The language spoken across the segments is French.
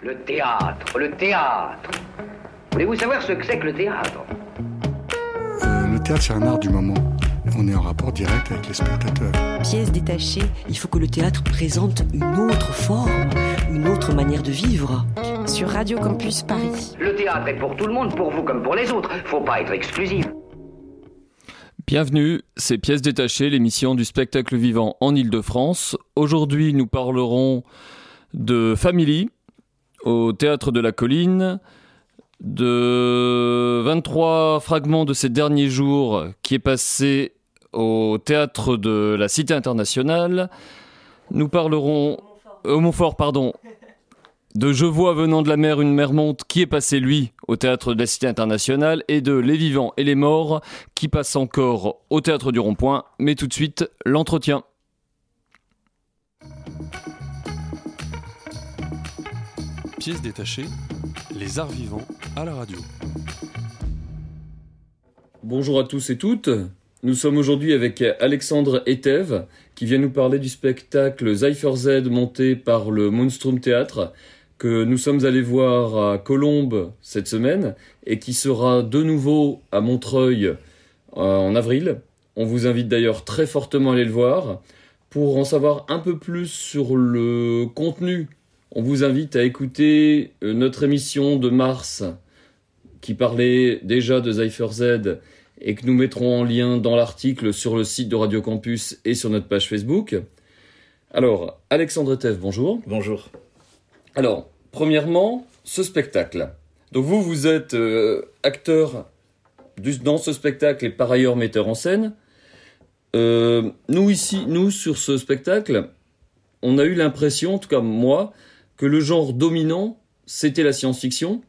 Le théâtre, le théâtre. Voulez-vous savoir ce que c'est que le théâtre? Euh, Le théâtre, c'est un art du moment. On est en rapport direct avec les spectateurs. Pièce détachée, il faut que le théâtre présente une autre forme, une autre manière de vivre. Sur Radio Campus Paris. Le théâtre est pour tout le monde, pour vous comme pour les autres. Faut pas être exclusif. Bienvenue, c'est Pièces détachées, l'émission du spectacle vivant en Ile-de-France. Aujourd'hui, nous parlerons de Family au théâtre de la Colline, de 23 fragments de ces derniers jours qui est passé au théâtre de la Cité internationale. Nous parlerons au Montfort, pardon, de Je vois venant de la mer une mer monte qui est passé lui au théâtre de la Cité internationale et de Les vivants et les morts qui passe encore au théâtre du Rond-Point. Mais tout de suite, l'entretien. Pièces détachées, les arts vivants à la radio. Bonjour à tous et toutes. Nous sommes aujourd'hui avec Alexandre Etève qui vient nous parler du spectacle Zypher Z monté par le Monstrum Théâtre que nous sommes allés voir à Colombes cette semaine et qui sera de nouveau à Montreuil euh, en avril. On vous invite d'ailleurs très fortement à aller le voir. Pour en savoir un peu plus sur le contenu, on vous invite à écouter euh, notre émission de mars qui parlait déjà de Zypher Z et que nous mettrons en lien dans l'article sur le site de Radio Campus et sur notre page Facebook. Alors, Alexandre Tev, bonjour. Bonjour. Alors, premièrement, ce spectacle. Donc vous, vous êtes euh, acteur dans ce spectacle et par ailleurs metteur en scène. Euh, nous ici, nous sur ce spectacle, on a eu l'impression, en tout cas moi, que le genre dominant, c'était la science-fiction.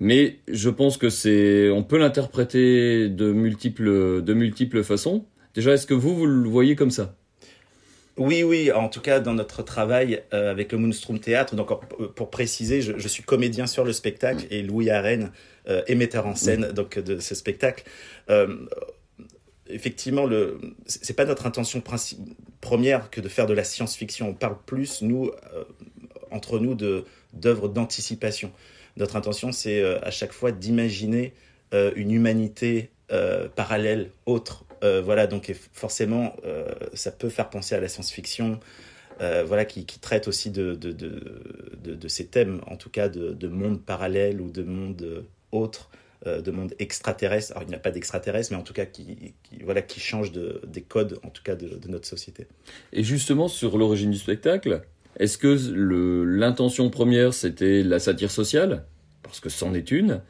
Mais je pense que c'est, on peut l'interpréter de multiples, de multiples façons. Déjà, est-ce que vous, vous le voyez comme ça? Oui, oui, en tout cas dans notre travail euh, avec le Moonstrom Théâtre, donc pour préciser, je, je, suis comédien sur le spectacle et Louis Arène euh, est metteur en scène donc de ce spectacle. Euh, effectivement, le c'est pas notre intention première que de faire de la science-fiction. On parle plus nous euh, entre nous de d'œuvres d'anticipation. Notre intention, c'est euh, à chaque fois d'imaginer une humanité parallèle, autre euh, voilà, donc forcément, euh, ça peut faire penser à la science-fiction, euh, voilà, qui, traite aussi de, de, ces thèmes, en tout cas de, monde parallèle ou de monde autre, de monde extraterrestre. Alors, il n'y a pas d'extraterrestre, mais en tout cas qui, voilà, qui change des codes, en tout cas de, notre société. Et justement, sur l'origine du spectacle, est-ce que l'intention première, c'était la satire sociale? Parce que c'en est une.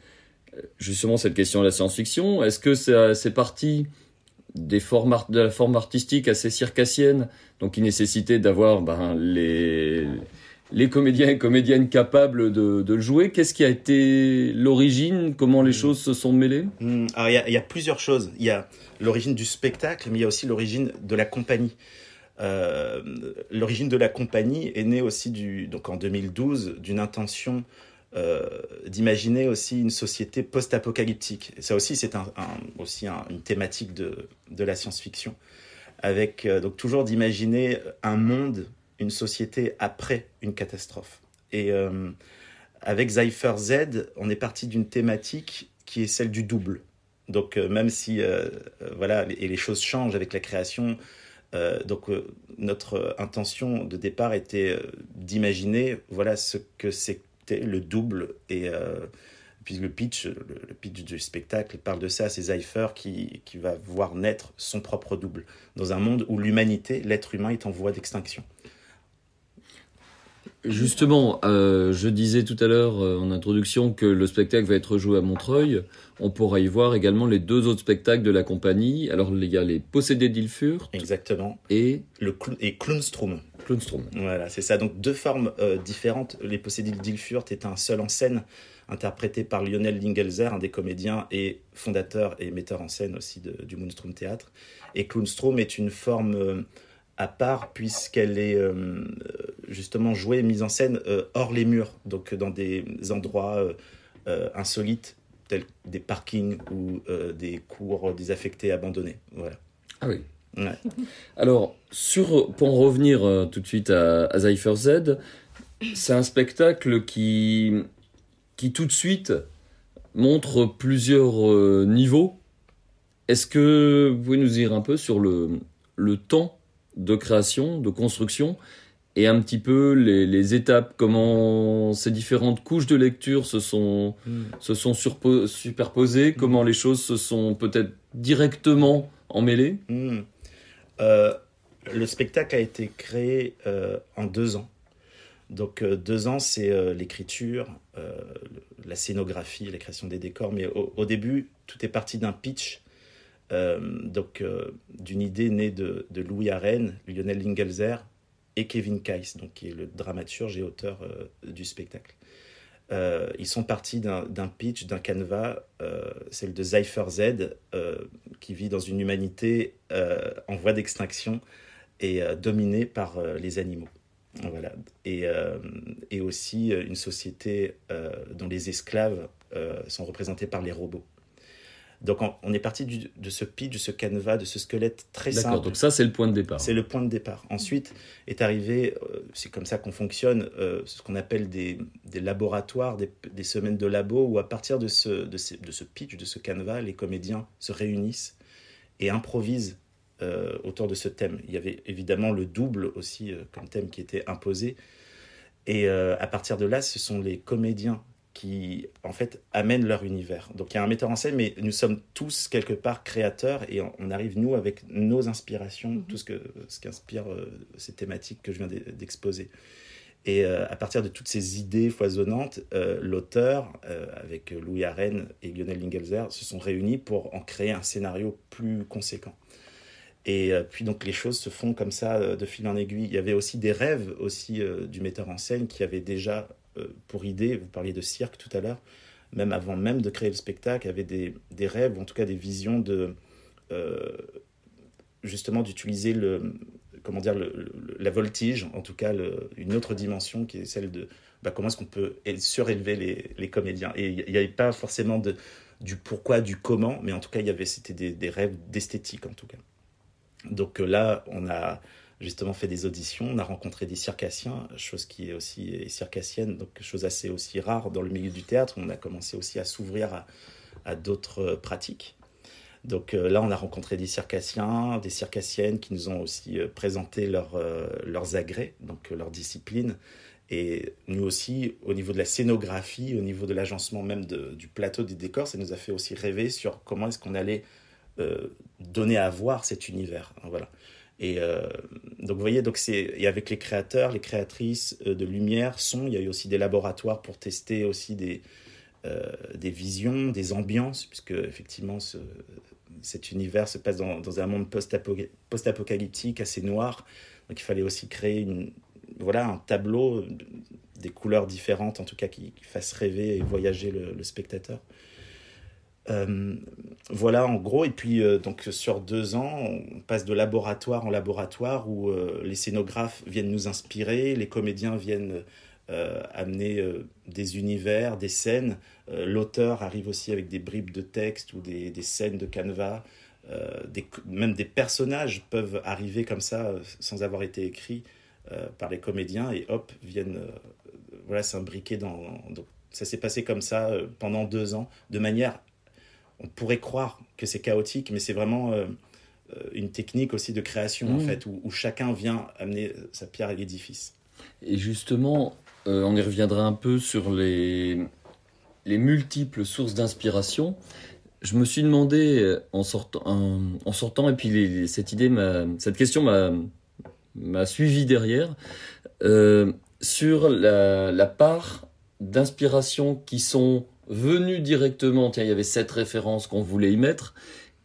Justement, cette question de la science-fiction, est-ce que c'est parti des formes de la forme artistique assez circassienne, donc qui nécessitait d'avoir ben, les, les comédiens et comédiennes capables de, de le jouer. Qu'est-ce qui a été l'origine? Comment les hmm. choses se sont mêlées? Hmm. il y, y, a plusieurs choses. Il y a l'origine du spectacle, mais il y a aussi l'origine de la compagnie. Euh, l'origine de la compagnie est née aussi du, donc en 2012 d'une intention euh, d'imaginer aussi une société post-apocalyptique. Ça aussi, c'est un, aussi une thématique de, de la science-fiction, avec euh, donc toujours d'imaginer un monde, une société après une catastrophe. Et euh, avec Zypher Z, on est parti d'une thématique qui est celle du double. Donc même si voilà et les choses changent avec la création, donc notre intention de départ était d'imaginer voilà ce que c'est le double et euh, puis le pitch, le, pitch du spectacle parle de ça, c'est Zypher qui, qui va voir naître son propre double dans un monde où l'humanité, l'être humain est en voie d'extinction. Justement, euh, je disais tout à l'heure euh, en introduction que le spectacle va être joué à Montreuil. On pourra y voir également les deux autres spectacles de la compagnie. Alors il y a les Possédés d'Ilfurt. Exactement. Et le et Klunstrom. Klunstrom. Voilà, c'est ça. Donc deux formes euh, différentes. Les Possédés d'Ilfurt est un seul en scène interprété par Lionel Lingelzer, un des comédiens et fondateur et metteur en scène aussi du Moonstrom Théâtre. Et Klunstrom est une forme à part puisqu'elle est euh, justement jouée et mise en scène euh, hors les murs, donc dans des endroits euh, insolites tels des parkings ou des cours désaffectés abandonnés. Voilà. Ah oui. Alors, sur, pour en revenir tout de suite à, à Zypher Z, c'est un spectacle qui, qui tout de suite montre plusieurs niveaux. Est-ce que vous pouvez nous dire un peu sur le, le temps de création, de construction, et un petit peu les, les étapes, comment ces différentes couches de lecture se sont, Hmm. se sont superposées, comment les choses se sont peut-être directement emmêlées Hmm. Euh, le spectacle a été créé euh, en deux ans. Donc euh, deux ans, c'est l'écriture, la scénographie, la création des décors. Mais au, au début, tout est parti d'un pitch, donc euh, d'une idée née de, Louis Arène, Lionel Lingelzer et Kevin Keiss, donc qui est le dramaturge et auteur euh, du spectacle. Euh, ils sont partis d'un pitch, d'un canevas, euh, celle de Cypher Z, euh, qui vit dans une humanité euh, en voie d'extinction et euh, dominée par euh, les animaux. Voilà. Et, euh, aussi euh, une société euh, dont les esclaves euh, sont représentés par les robots. Donc on, on est parti du- de ce pitch, de ce canevas, de ce squelette très D'accord, simple. donc ça c'est le point de départ. C'est le point de départ. Ensuite est arrivé, euh, c'est comme ça qu'on fonctionne, euh, ce qu'on appelle des, des laboratoires, des, des semaines de labo, où à partir de ce, de, ce, de ce pitch, de ce canevas, les comédiens se réunissent et improvisent euh, autour de ce thème. Il y avait évidemment le double aussi comme thème qui était imposé. Et à partir de là, ce sont les comédiens qui, en fait, amènent leur univers. Donc il y a un metteur en scène, mais nous sommes tous quelque part créateurs et on, arrive, nous, avec nos inspirations, tout ce, que, ce qui inspire euh, ces thématiques que je viens d'e- d'exposer. Et euh, à partir de toutes ces idées foisonnantes, euh, l'auteur, euh, avec Louis Arène et Lionel Lingelzer, se sont réunis pour en créer un scénario plus conséquent. Et puis donc les choses se font comme ça de fil en aiguille. Il y avait aussi des rêves aussi du metteur en scène qui avait déjà pour idée, vous parliez de cirque tout à l'heure, même avant même de créer le spectacle, avait des, des rêves, ou en tout cas des visions de euh, justement d'utiliser le comment dire la voltige, en tout cas une autre dimension qui est celle de bah, comment est-ce qu'on peut surélever les, comédiens. Et il n'y avait pas forcément du pourquoi, du comment, mais en tout cas il y avait c'était des, des rêves d'esthétique en tout cas. Donc euh, là, on a justement fait des auditions, on a rencontré des circassiens, chose qui est aussi circassienne, donc chose assez aussi rare dans le milieu du théâtre. On a commencé aussi à s'ouvrir à, d'autres euh, pratiques. Donc euh, là, on a rencontré des circassiens, des circassiennes qui nous ont aussi euh, présenté leur, leurs agrès, donc leur discipline. Et nous aussi, au niveau de la scénographie, au niveau de l'agencement même du plateau des décors, ça nous a fait aussi rêver sur comment est-ce qu'on allait donner à voir cet univers. Voilà. Et euh, donc vous voyez, donc c'est et avec les créateurs, les créatrices euh, de lumière, son, il y a eu aussi des laboratoires pour tester aussi des euh, des visions, des ambiances, puisque effectivement ce, cet univers se passe dans, dans un monde post-apo- post-apocalyptique assez noir. Donc il fallait aussi créer une voilà un tableau des couleurs différentes, en tout cas qui, qui fasse rêver et voyager le spectateur. Euh, voilà en gros et puis euh, donc sur deux ans on passe de laboratoire en laboratoire où euh, les scénographes viennent nous inspirer les comédiens viennent amener des univers des scènes. L'auteur arrive aussi avec des bribes de texte ou des, des scènes de canevas. Même des personnages peuvent arriver comme ça sans avoir été écrits par les comédiens et hop viennent voilà s'imbriquer dans donc ça s'est passé comme ça pendant deux ans de manière on pourrait croire que c'est chaotique, mais c'est vraiment euh, euh, une technique aussi de création, en Mmh. fait, où, où chacun vient amener sa pierre à l'édifice. Et justement, euh, on y reviendra un peu sur les, les multiples sources d'inspiration. Je me suis demandé en sortant, en, en sortant et puis les- cette idée, cette question m'a m'a suivi derrière euh, sur la, la part d'inspiration qui sont venues directement. Tiens, il y avait cette référence qu'on voulait y mettre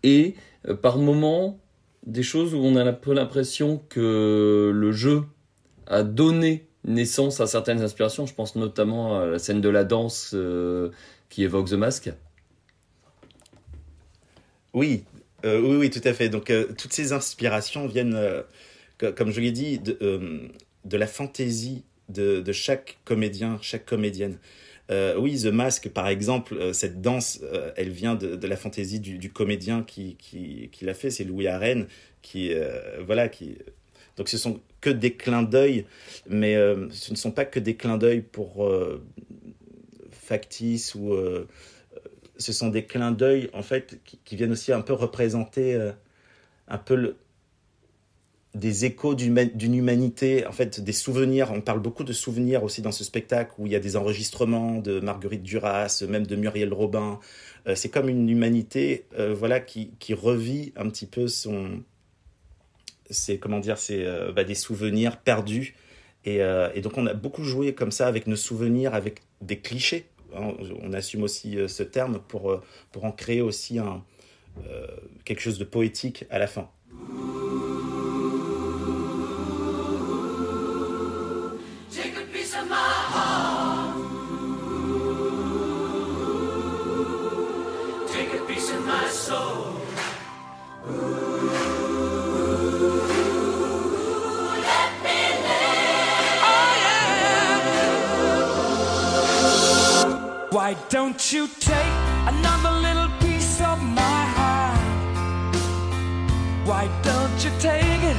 et euh, par moment des choses où on a un peu l'impression que le jeu a donné naissance à certaines inspirations. Je pense notamment à la scène de la danse euh, qui évoque The Mask. Oui, euh, oui, oui, tout à fait. Donc, toutes ces inspirations viennent, co- comme je l'ai dit, de, la fantaisie de chaque comédien, chaque comédienne. Euh, oui, The Mask, par exemple, euh, cette danse, euh, elle vient de, la fantaisie du, comédien qui, qui, l'a fait, c'est Louis Arène, qui, voilà, qui... Donc ce sont que des clins d'œil, mais ce ne sont pas que des clins d'œil pour factices ou ce sont des clins d'œil en fait qui, viennent aussi un peu représenter un peu le, des échos d'une humanité, en fait, des souvenirs. On parle beaucoup de souvenirs aussi dans ce spectacle où il y a des enregistrements de Marguerite Duras, même de Muriel Robin. Euh, c'est comme une humanité, euh, voilà, qui, qui, revit un petit peu son, c'est comment dire, c'est euh, bah, des souvenirs perdus. Et, et, donc on a beaucoup joué comme ça avec nos souvenirs, avec des clichés. Hein. On assume aussi ce terme pour pour en créer aussi un quelque chose de poétique à la fin. Why don't you take another little piece of my heart? Why don't you take it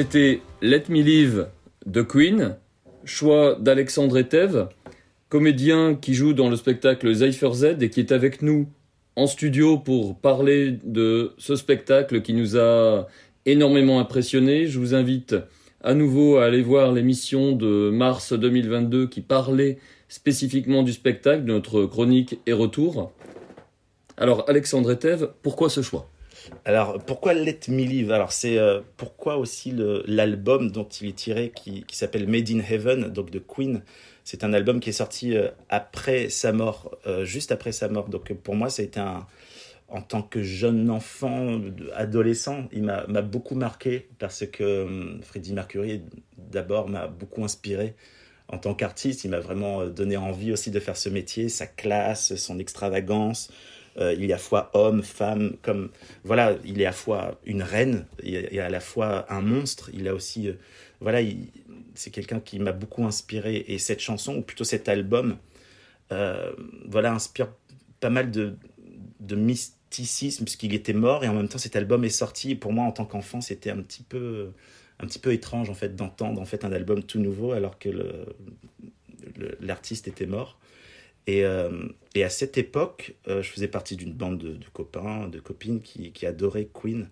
C'était Let Me Live de Queen, choix d'Alexandre Etève, comédien qui joue dans le spectacle Cypher Z et qui est avec nous en studio pour parler de ce spectacle qui nous a énormément impressionné. Je vous invite à nouveau à aller voir l'émission de mars 2022 qui parlait spécifiquement du spectacle, de notre chronique et retour. Alors Alexandre Etève, pourquoi ce choix? Alors, pourquoi Let Me Live? Alors, c'est euh, pourquoi aussi l'album dont il est tiré, qui, s'appelle Made in Heaven, donc de Queen? C'est un album qui est sorti euh, après sa mort, euh, juste après sa mort. Donc, pour moi, ça a été un. En tant que jeune enfant, adolescent, il m'a beaucoup marqué parce que euh, Freddie Mercury, d'abord, m'a beaucoup inspiré. En tant qu'artiste, il m'a vraiment donné envie aussi de faire ce métier, sa classe, son extravagance. Euh, il est à fois homme, femme, comme voilà, il est à fois une reine et, et à la fois un monstre. Il a aussi euh, voilà, il- c'est quelqu'un qui m'a beaucoup inspiré. Et cette chanson, ou plutôt cet album, euh, voilà, inspire pas mal de, mysticisme, puisqu'il était mort, et en même temps, cet album est sorti. Pour moi, en tant qu'enfant, c'était un petit peu, un petit peu étrange, en fait, d'entendre en fait, un album tout nouveau, alors que l'artiste était mort. Et, euh, et à cette époque, euh, je faisais partie d'une bande de, copains, de copines qui, qui adoraient Queen.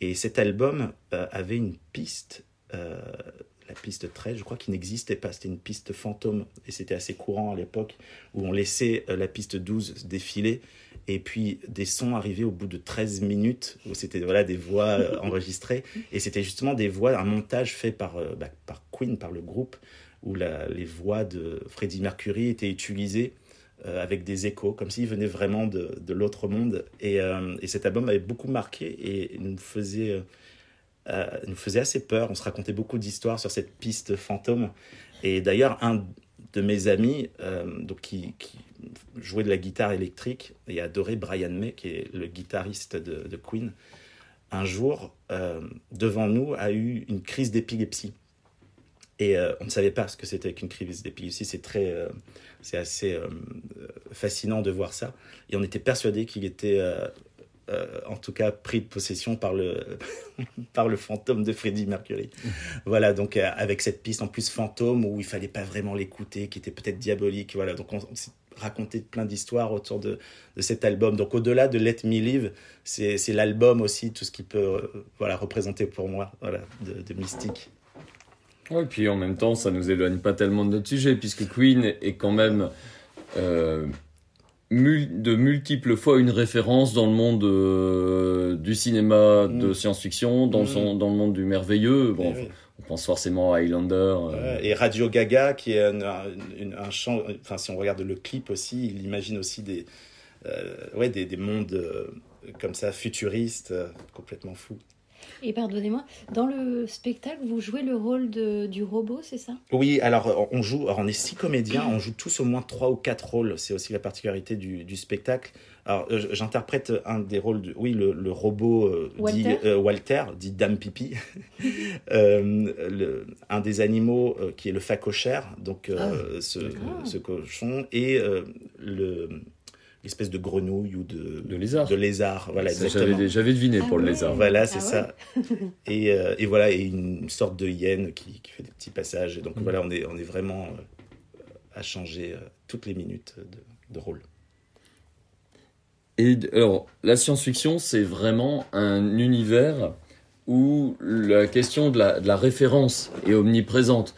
Et cet album euh, avait une piste, la piste 13, je crois, qui n'existait pas. C'était une piste fantôme. Et c'était assez courant à l'époque où on laissait la piste 12 défiler. Et puis des sons arrivaient au bout de 13 minutes, où c'était voilà, des voix enregistrées. Et c'était justement des voix, un montage fait par, bah, par Queen, par le groupe, où la- les voix de Freddie Mercury étaient utilisées euh, avec des échos, comme s'ils venaient vraiment de, de l'autre monde. Et, euh, et cet album m'avait beaucoup marqué et nous faisait, euh, nous faisait assez peur. On se racontait beaucoup d'histoires sur cette piste fantôme. Et d'ailleurs, un de mes amis, donc qui, jouait de la guitare électrique et adorait Brian May, qui est le guitariste de, Queen, un jour, devant nous, a eu une crise d'épilepsie. Et euh, on ne savait pas ce que c'était qu'une crise d'épilepsie. C'est très, euh, c'est assez euh, fascinant de voir ça. Et on était persuadé qu'il était, en tout cas, pris de possession par le, par le fantôme de Freddie Mercury. voilà, donc avec cette piste en plus fantôme où il fallait pas vraiment l'écouter, qui était peut-être diabolique. Voilà, donc on, on s'est raconté plein d'histoires autour de, de cet album. Donc au-delà de Let Me Live, c'est l'album aussi, tout ce qui peut voilà, représenter pour moi voilà, de mystique. Et puis en même temps, ça nous éloigne pas tellement de notre sujet, puisque Queen est quand même euh, mul- de multiples fois une référence dans le monde euh, du cinéma de Mm. science-fiction, dans, Mm. dans le monde du merveilleux. Bon, oui. On pense forcément à Highlander. euh, et Radio Gaga, qui est un, un- chant, enfin si on regarde le clip aussi, il imagine aussi des, ouais, des, des mondes comme ça, futuristes, complètement fous. Et pardonnez-moi, dans le spectacle, vous jouez le rôle de, du robot, c'est ça? Oui, alors on joue, alors on est six comédiens, on joue tous au moins trois ou quatre rôles, c'est aussi la particularité du, du spectacle. Alors euh, j'interprète un des rôles, de, oui, le, le robot euh, dit Walter euh, Walter, dit Dame Pipi, Euh, le- un des animaux euh, qui est le facochère, donc euh, ce, Ah. ce cochon, et euh, le l'espèce de grenouille ou de, De lézard. de lézard, voilà. J'avais deviné Ah pour le ouais. lézard. Voilà, c'est Ah ouais. ça. Et, euh, et voilà, et une sorte de hyène qui, qui fait des petits passages. Et donc Mm. voilà, on est, on est vraiment euh, à changer euh, toutes les minutes de, de rôle. Et alors, la science-fiction, c'est vraiment un univers où la question de la, de la référence est omniprésente.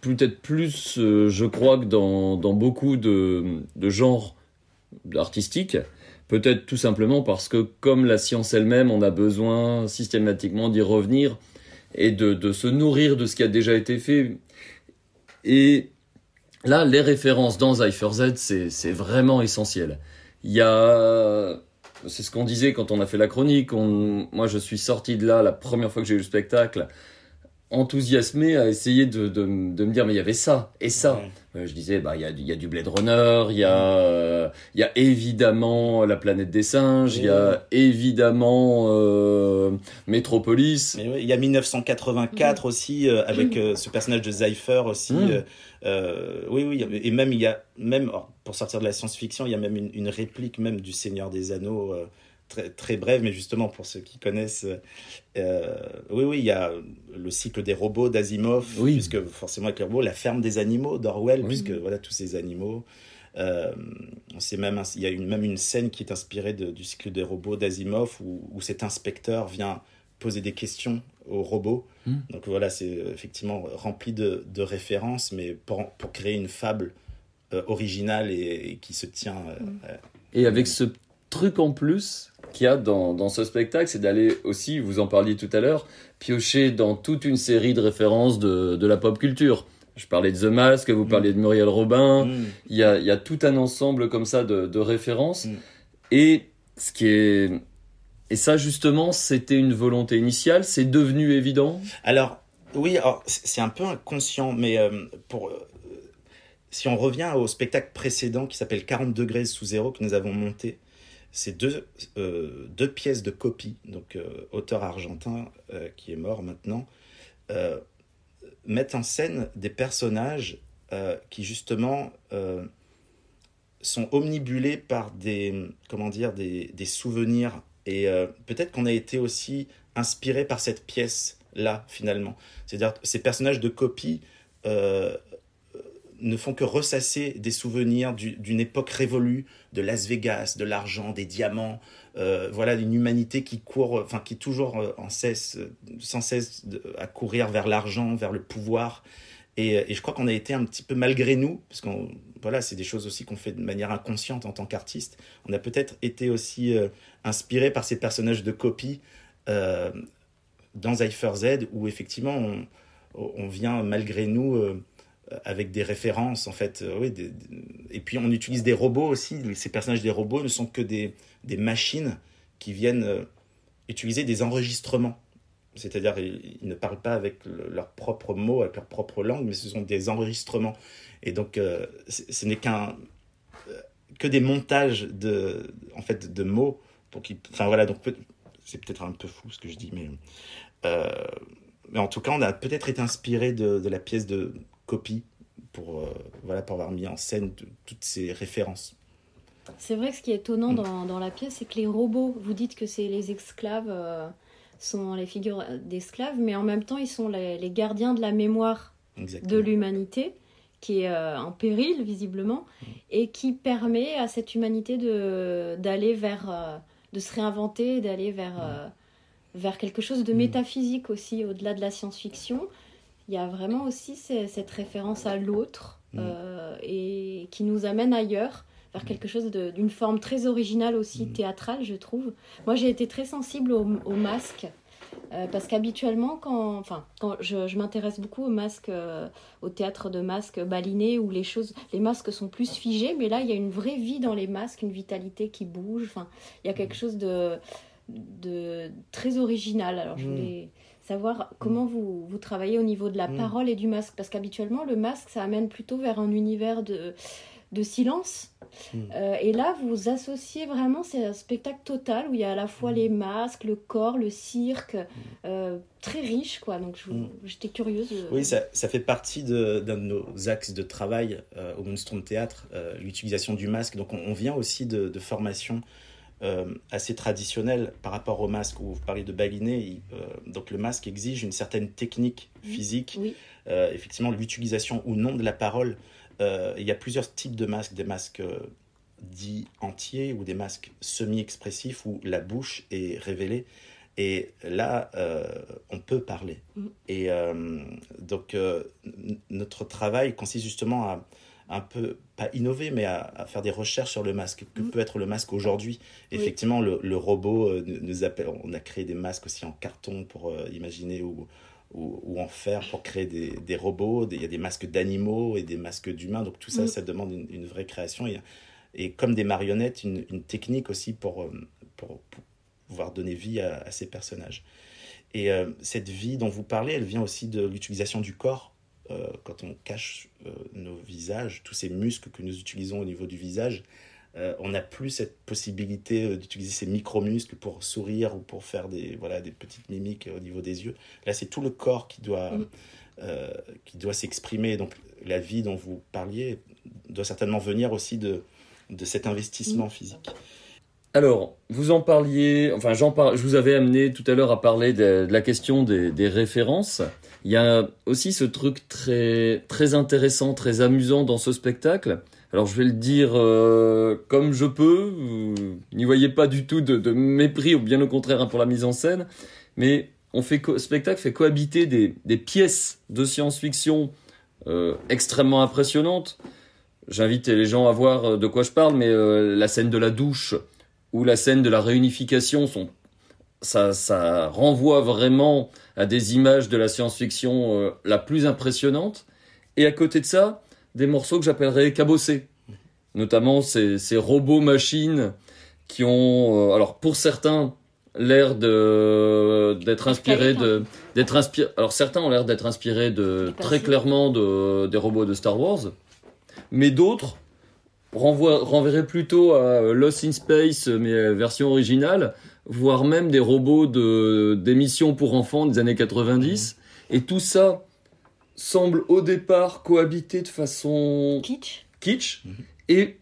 Peut-être plus, euh, je crois, que dans, dans beaucoup de, de genres artistiques. Peut-être tout simplement parce que, comme la science elle-même, on a besoin systématiquement d'y revenir et de, de se nourrir de ce qui a déjà été fait. Et là, les références dans Cypher Z, c'est vraiment essentiel. Il y a, c'est ce qu'on disait quand on a fait la chronique. On, moi, je suis sorti de là la première fois que j'ai eu le spectacle, enthousiasmé à essayer de, de, de me dire, mais il y avait ça et ça. Ouais. Euh, je disais, bah, il y a, y a du Blade Runner, il y a, euh, il y a évidemment la planète des singes, il y a évidemment euh, Metropolis. Ouais, il y a 1984 aussi, euh, avec euh, ce personnage de Cypher aussi. Mm. euh, euh, oui, oui, et même il y a, même alors, pour sortir de la science-fiction, il y a même une, une réplique même du Seigneur des Anneaux. Euh, Très, très brève, mais justement pour ceux qui connaissent, euh, oui, oui, il y a le cycle des robots d'Asimov, Oui. puisque forcément avec les robots, la ferme des animaux d'Orwell, Oui. puisque voilà tous ces animaux. Euh, on même, il y a une, même une scène qui est inspirée de- du cycle des robots d'Asimov où, où cet inspecteur vient poser des questions aux robots. Mm. Donc voilà, c'est euh, effectivement rempli de, de références, mais pour, pour créer une fable euh, originale et, et qui se tient. euh, euh, Et avec ce truc en plus qu'il y a dans, dans ce spectacle, c'est d'aller aussi, vous en parliez tout à l'heure, piocher dans toute une série de références de, de la pop culture. Je parlais de The Mask, vous parliez de Muriel Robin. mm. Il y a, il y a tout un ensemble comme ça de, de références. Mm. Et ce qui est. Et ça, justement, c'était une volonté initiale, c'est devenu évident? Alors, oui, c'est un peu inconscient, mais euh, pour, euh, si on revient au spectacle précédent qui s'appelle 40 degrés sous zéro que nous avons monté, c'est deux, euh, deux pièces de copie, donc euh, auteur argentin euh, qui est mort maintenant. Mettent en scène des personnages qui justement sont omnibulés par des comment dire des, des souvenirs et peut-être qu'on a été aussi inspiré par cette pièce là finalement c'est-à-dire ces personnages de copie ne font que ressasser des souvenirs du- d'une époque révolue de Las Vegas, de l'argent, des diamants, euh, voilà une humanité qui court, enfin qui est toujours euh, en cesse, euh, sans cesse à courir vers l'argent, vers le pouvoir. Et, euh, je crois qu'on a été un petit peu malgré nous, parce qu'on voilà, c'est des choses aussi qu'on fait de manière inconsciente en tant qu'artiste. On a peut-être été aussi euh, inspiré par ces personnages de copie euh, dans Cypher Z, où effectivement on, vient malgré nous euh, avec des références en fait euh, oui, et puis on utilise des robots aussi ces personnages des robots ne sont que des, des machines qui viennent euh, utiliser des enregistrements. C'est-à-dire ils, ne parlent pas avec le- leurs propres mots avec leur propre langue mais ce sont des enregistrements. Et donc euh, ce n'est qu'un que des montages de en fait de mots. Donc ils- enfin voilà donc c'est peut-être un peu fou ce que je dis mais mais en tout cas, on a peut-être été inspiré de la pièce de copie pour, euh, voilà, pour avoir mis en scène toutes ces références. C'est vrai que ce qui est étonnant dans, dans la pièce, c'est que les robots, vous dites que c'est les esclaves, euh, sont les figures d'esclaves, mais en même temps, ils sont les, les gardiens de la mémoire Exactement. de l'humanité, qui est euh, en péril, visiblement, et qui permet à cette humanité de- d'aller vers. euh, de se réinventer, d'aller vers, euh, vers quelque chose de métaphysique aussi, au-delà de la science-fiction. Il y a vraiment aussi ce- cette référence à l'autre, Mm. euh, et qui nous amène ailleurs, vers quelque chose d'une forme très originale aussi, Mm. théâtrale, je trouve. Moi, j'ai été très sensible au, au masque. euh, parce qu'habituellement, quand, enfin, quand je, je m'intéresse beaucoup aux masques, euh, au théâtre de masques balinés, où les choses, les masques sont plus figés, mais là, il y a une vraie vie dans les masques, une vitalité qui bouge. Enfin, il y a quelque chose de, de très original. Alors, je Mm. voulais savoir comment vous, vous travaillez au niveau de la Mm. parole et du masque, parce qu'habituellement, le masque, ça amène plutôt vers un univers de, de silence. Mm. Euh, et là, vous associez vraiment, c'est un spectacle total où il y a à la fois Mm. les masques, le corps, le cirque, euh, très riche, quoi. Donc, Mm. j'étais curieuse. de- Oui, ça, ça fait partie d'un de, nos axes de travail euh, au Moonstone Théâtre, euh, l'utilisation du masque. Donc, on, on vient aussi de, de formations euh, assez traditionnelles par rapport au masque, où vous parlez de baliner. il- euh, donc, le masque exige une certaine technique physique. Oui. Euh, effectivement, l'utilisation ou non de la parole. Euh, il y a plusieurs types de masques, des masques dits entiers ou des masques semi-expressifs où la bouche est révélée. Et là, on peut parler. Mhm. Et donc, notre travail consiste justement à un peu, pas innover, mais à, à faire des recherches sur le masque. Que Mhm. peut être le masque aujourd'hui Oui. Effectivement, le, le robot euh, nous appelle. On a créé des masques aussi en carton pour euh, imaginer ou, ou, ou en fer pour créer des, des robots. Il y a des masques d'animaux et des masques d'humains. Donc tout ça, Mhm. ça demande une, une vraie création. Et, et comme des marionnettes, une, une technique aussi pour, euh, pour, pour pouvoir donner vie à, à ces personnages. Et euh, cette vie dont vous parlez, elle vient aussi de l'utilisation du corps. Euh, quand on cache euh, nos visages, tous ces muscles que nous utilisons au niveau du visage, euh, on n'a plus cette possibilité d'utiliser ces micro-muscles pour sourire ou pour faire des, voilà, des petites mimiques au niveau des yeux. Là, c'est tout le corps qui doit, euh, qui doit s'exprimer. Donc, la vie dont vous parliez doit certainement venir aussi de, de cet investissement physique. Alors, vous en parliez, enfin, j'en par... je vous avais amené tout à l'heure à parler de, la question des, références. Il y a aussi ce truc très, très intéressant, très amusant dans ce spectacle. Alors, je vais le dire euh, comme je peux. Vous n'y voyez pas du tout de, mépris, ou bien au contraire hein, pour la mise en scène. Mais on fait co- spectacle fait cohabiter des, pièces de science-fiction euh, extrêmement impressionnantes. J'invite les gens à voir euh, de quoi je parle, mais la scène de la douche ou la scène de la réunification sont ça, ça renvoie vraiment à des images de la science-fiction euh, la plus impressionnante. Et à côté de ça, des morceaux que j'appellerais cabossés. Notamment ces, ces robots-machines qui ont, euh, alors pour certains, l'air de d'être inspirés de d'être inspirés. Alors certains ont l'air d'être inspirés de très clairement de des robots de Star Wars, mais d'autres renverraient plutôt à Lost in Space mais euh, version originale, voire même des robots de d'émissions pour enfants des années 90. Et tout ça semblent au départ cohabiter de façon Kitsch kitsch, Mhm. et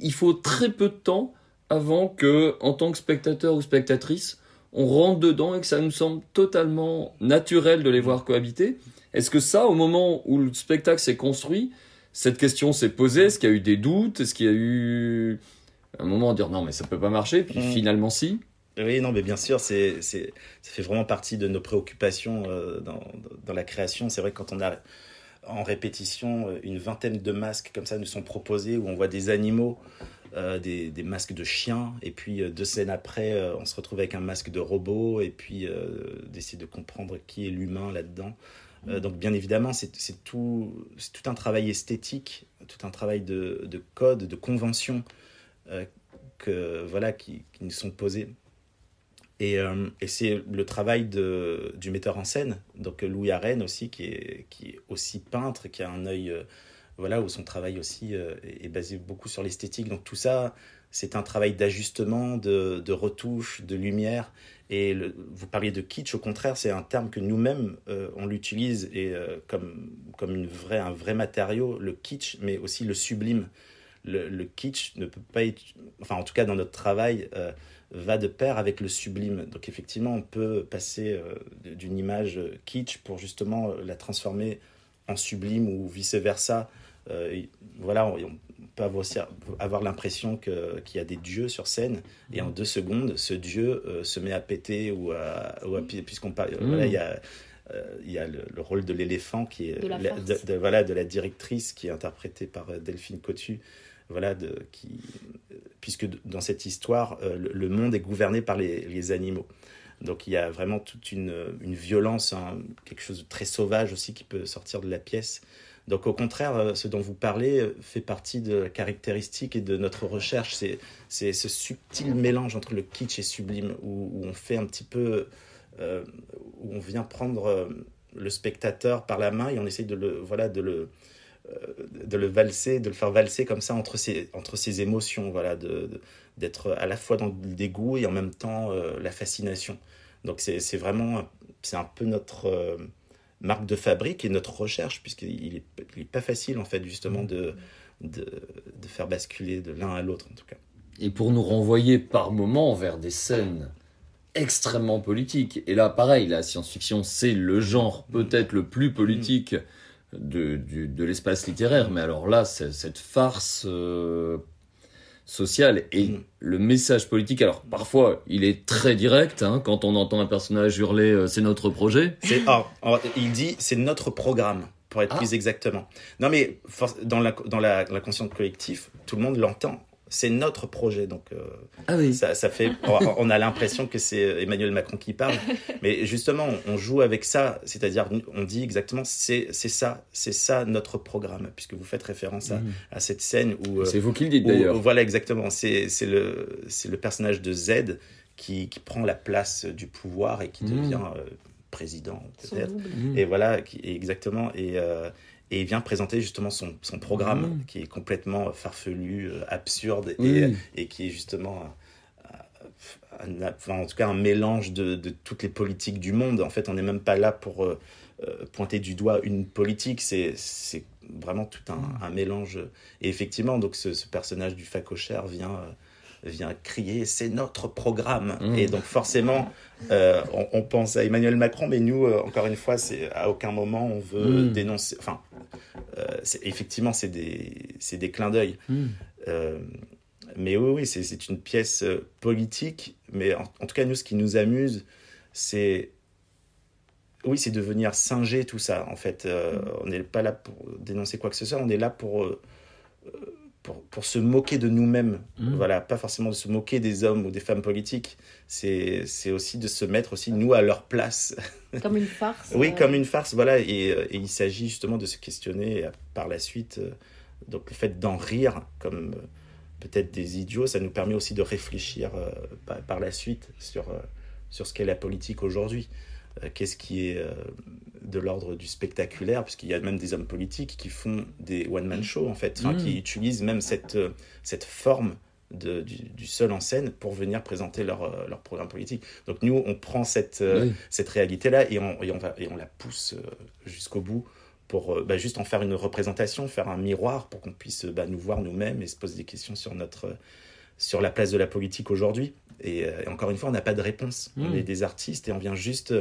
il faut très peu de temps avant que, en tant que spectateur ou spectatrice, on rentre dedans et que ça nous semble totalement naturel de les voir cohabiter. Est-ce que ça, au moment où le spectacle s'est construit, cette question s'est posée Est-ce qu'il y a eu des doutes Est-ce qu'il y a eu un moment à dire non mais ça peut pas marcher Puis Mhm. finalement si. Oui, non, mais bien sûr, c'est, c'est, ça fait vraiment partie de nos préoccupations euh, dans, dans la création. C'est vrai que quand on a en répétition euh, une vingtaine de masques comme ça nous sont proposés, où on voit des animaux, euh, des, des masques de chiens, et puis euh, deux scènes après, on se retrouve avec un masque de robot, et puis d'essayer de comprendre qui est l'humain là-dedans. Euh, donc bien évidemment, c'est, tout, un travail esthétique, tout un travail de, de code, de convention euh, que, voilà, qui, nous sont posés. Et, euh, et c'est le travail du metteur en scène, donc Louis Arène aussi, qui est, aussi peintre, qui a un œil, voilà, où son travail aussi est basé beaucoup sur l'esthétique. Donc tout ça, c'est un travail d'ajustement, de, de retouche, de lumière. Et vous parliez de kitsch, au contraire, c'est un terme que nous-mêmes, euh, on l'utilise et, euh, comme, comme une vraie, un vrai matériau, le kitsch, mais aussi le sublime. Le, kitsch ne peut pas être, enfin en tout cas dans notre travail, euh, va de pair avec le sublime. Donc effectivement, on peut passer d'une image kitsch pour justement la transformer en sublime ou vice-versa. Voilà, peut avoir, avoir l'impression que- qu'il y a des dieux sur scène. Et en deux secondes, ce dieu euh, se met à péter ou à... ou à- puisqu'on parle... Mm. Voilà, il y a... euh, il y a le, le rôle de l'éléphant qui est De la de, de- voilà de la directrice qui est interprétée par euh, Delphine Cotu voilà de qui puisque dans cette histoire euh, le, le monde est gouverné par les, les animaux. Donc il y a vraiment toute une, une violence hein, quelque chose de très sauvage aussi qui peut sortir de la pièce donc au contraire euh, ce dont vous parlez euh, fait partie de la caractéristique et de notre recherche c'est ce subtil mélange entre le kitsch et sublime où, on fait un petit peu euh, où on vient prendre le spectateur par la main et on essaye de le voilà de le de le valser, de le faire valser comme ça entre ses, entre ses émotions, voilà, d'être à la fois dans le dégoût et en même temps la fascination. Donc c'est, vraiment, c'est un peu notre marque de fabrique et notre recherche, puisqu'il est, il est pas facile en fait justement de, de, de faire basculer de l'un à l'autre en tout cas. et pour nous renvoyer par moments vers des scènes extrêmement politiques. Et là, pareil, la science-fiction, c'est le genre peut-être le plus politique de, du- de l'espace littéraire, mais alors là, cette farce euh, sociale et Mm. le message politique, alors parfois, il est très direct, hein, quand on entend un personnage hurler euh, c'est notre projet ». C'est, oh, oh, il dit c'est notre programme, pour être Ah. plus exactement. Non, mais dans, la, dans la, la conscience collective, tout le monde l'entend. C'est notre projet. Donc, euh, Ah oui ça, ça fait. on- a l'impression que c'est Emmanuel Macron qui parle. Mais justement, on joue avec ça. C'est-à-dire, on dit exactement c'est ça, c'est ça notre programme, puisque vous faites référence à, Mhm. à cette scène où. euh, C'est vous qui le dites d'ailleurs. voilà, exactement. C'est le, le personnage de Z qui, qui prend la place du pouvoir et qui Mhm. devient euh, président, peut-être. double. Mm. Et voilà, qui, et exactement. Et, euh, et il vient présenter justement son, son programme Mhm. qui est complètement farfelu, euh, absurde et, et qui est justement, euh, un- enfin, en tout cas, un mélange de, de toutes les politiques du monde. En fait, on n'est même pas là pour euh, euh, pointer du doigt une politique, c'est vraiment tout un, Mhm. un mélange. Et effectivement, donc ce, ce personnage du facochère vient. Vient crier c'est notre programme Mhm. et donc forcément euh, on, on pense à Emmanuel Macron mais nous euh, encore une fois c'est à aucun moment on veut Mhm. dénoncer enfin euh, effectivement c'est des c'est des clins d'œil Mm. euh, mais oui, oui, c'est, une pièce politique. Mais en, en tout cas, nous, ce qui nous amuse, c'est. Oui, c'est de venir singer tout ça, en fait. On n'est pas là pour dénoncer quoi que ce soit, on est là pour. Pour, pour se moquer de nous-mêmes. Mm. Voilà, pas forcément de se moquer des hommes ou des femmes politiques. C'est, c'est aussi de se mettre aussi, nous, à leur place. Comme une farce. Oui, euh, comme une farce, voilà. Et, euh, et il s'agit justement de se questionner euh, par la suite. Donc le fait d'en rire, comme peut-être des idiots, ça nous permet aussi de réfléchir euh, par, par la suite sur, euh, sur ce qu'est la politique aujourd'hui. Euh, Qu'est-ce qui est euh, de l'ordre du spectaculaire, puisqu'il y a même des hommes politiques qui font des one-man shows, en fait, enfin, Mm. qui utilisent même cette, euh, cette forme de, du, du seul en scène pour venir présenter leur, leur programme politique. Donc nous, on prend cette, Oui. cette réalité-là et on, et on, va, et on la pousse jusqu'au bout pour bah, juste en faire une représentation, faire un miroir pour qu'on puisse bah, nous voir nous-mêmes et se poser des questions sur notre sur la place de la politique aujourd'hui. Et, euh, et encore une fois, on n'a pas de réponse. On Mm. est des artistes et on vient juste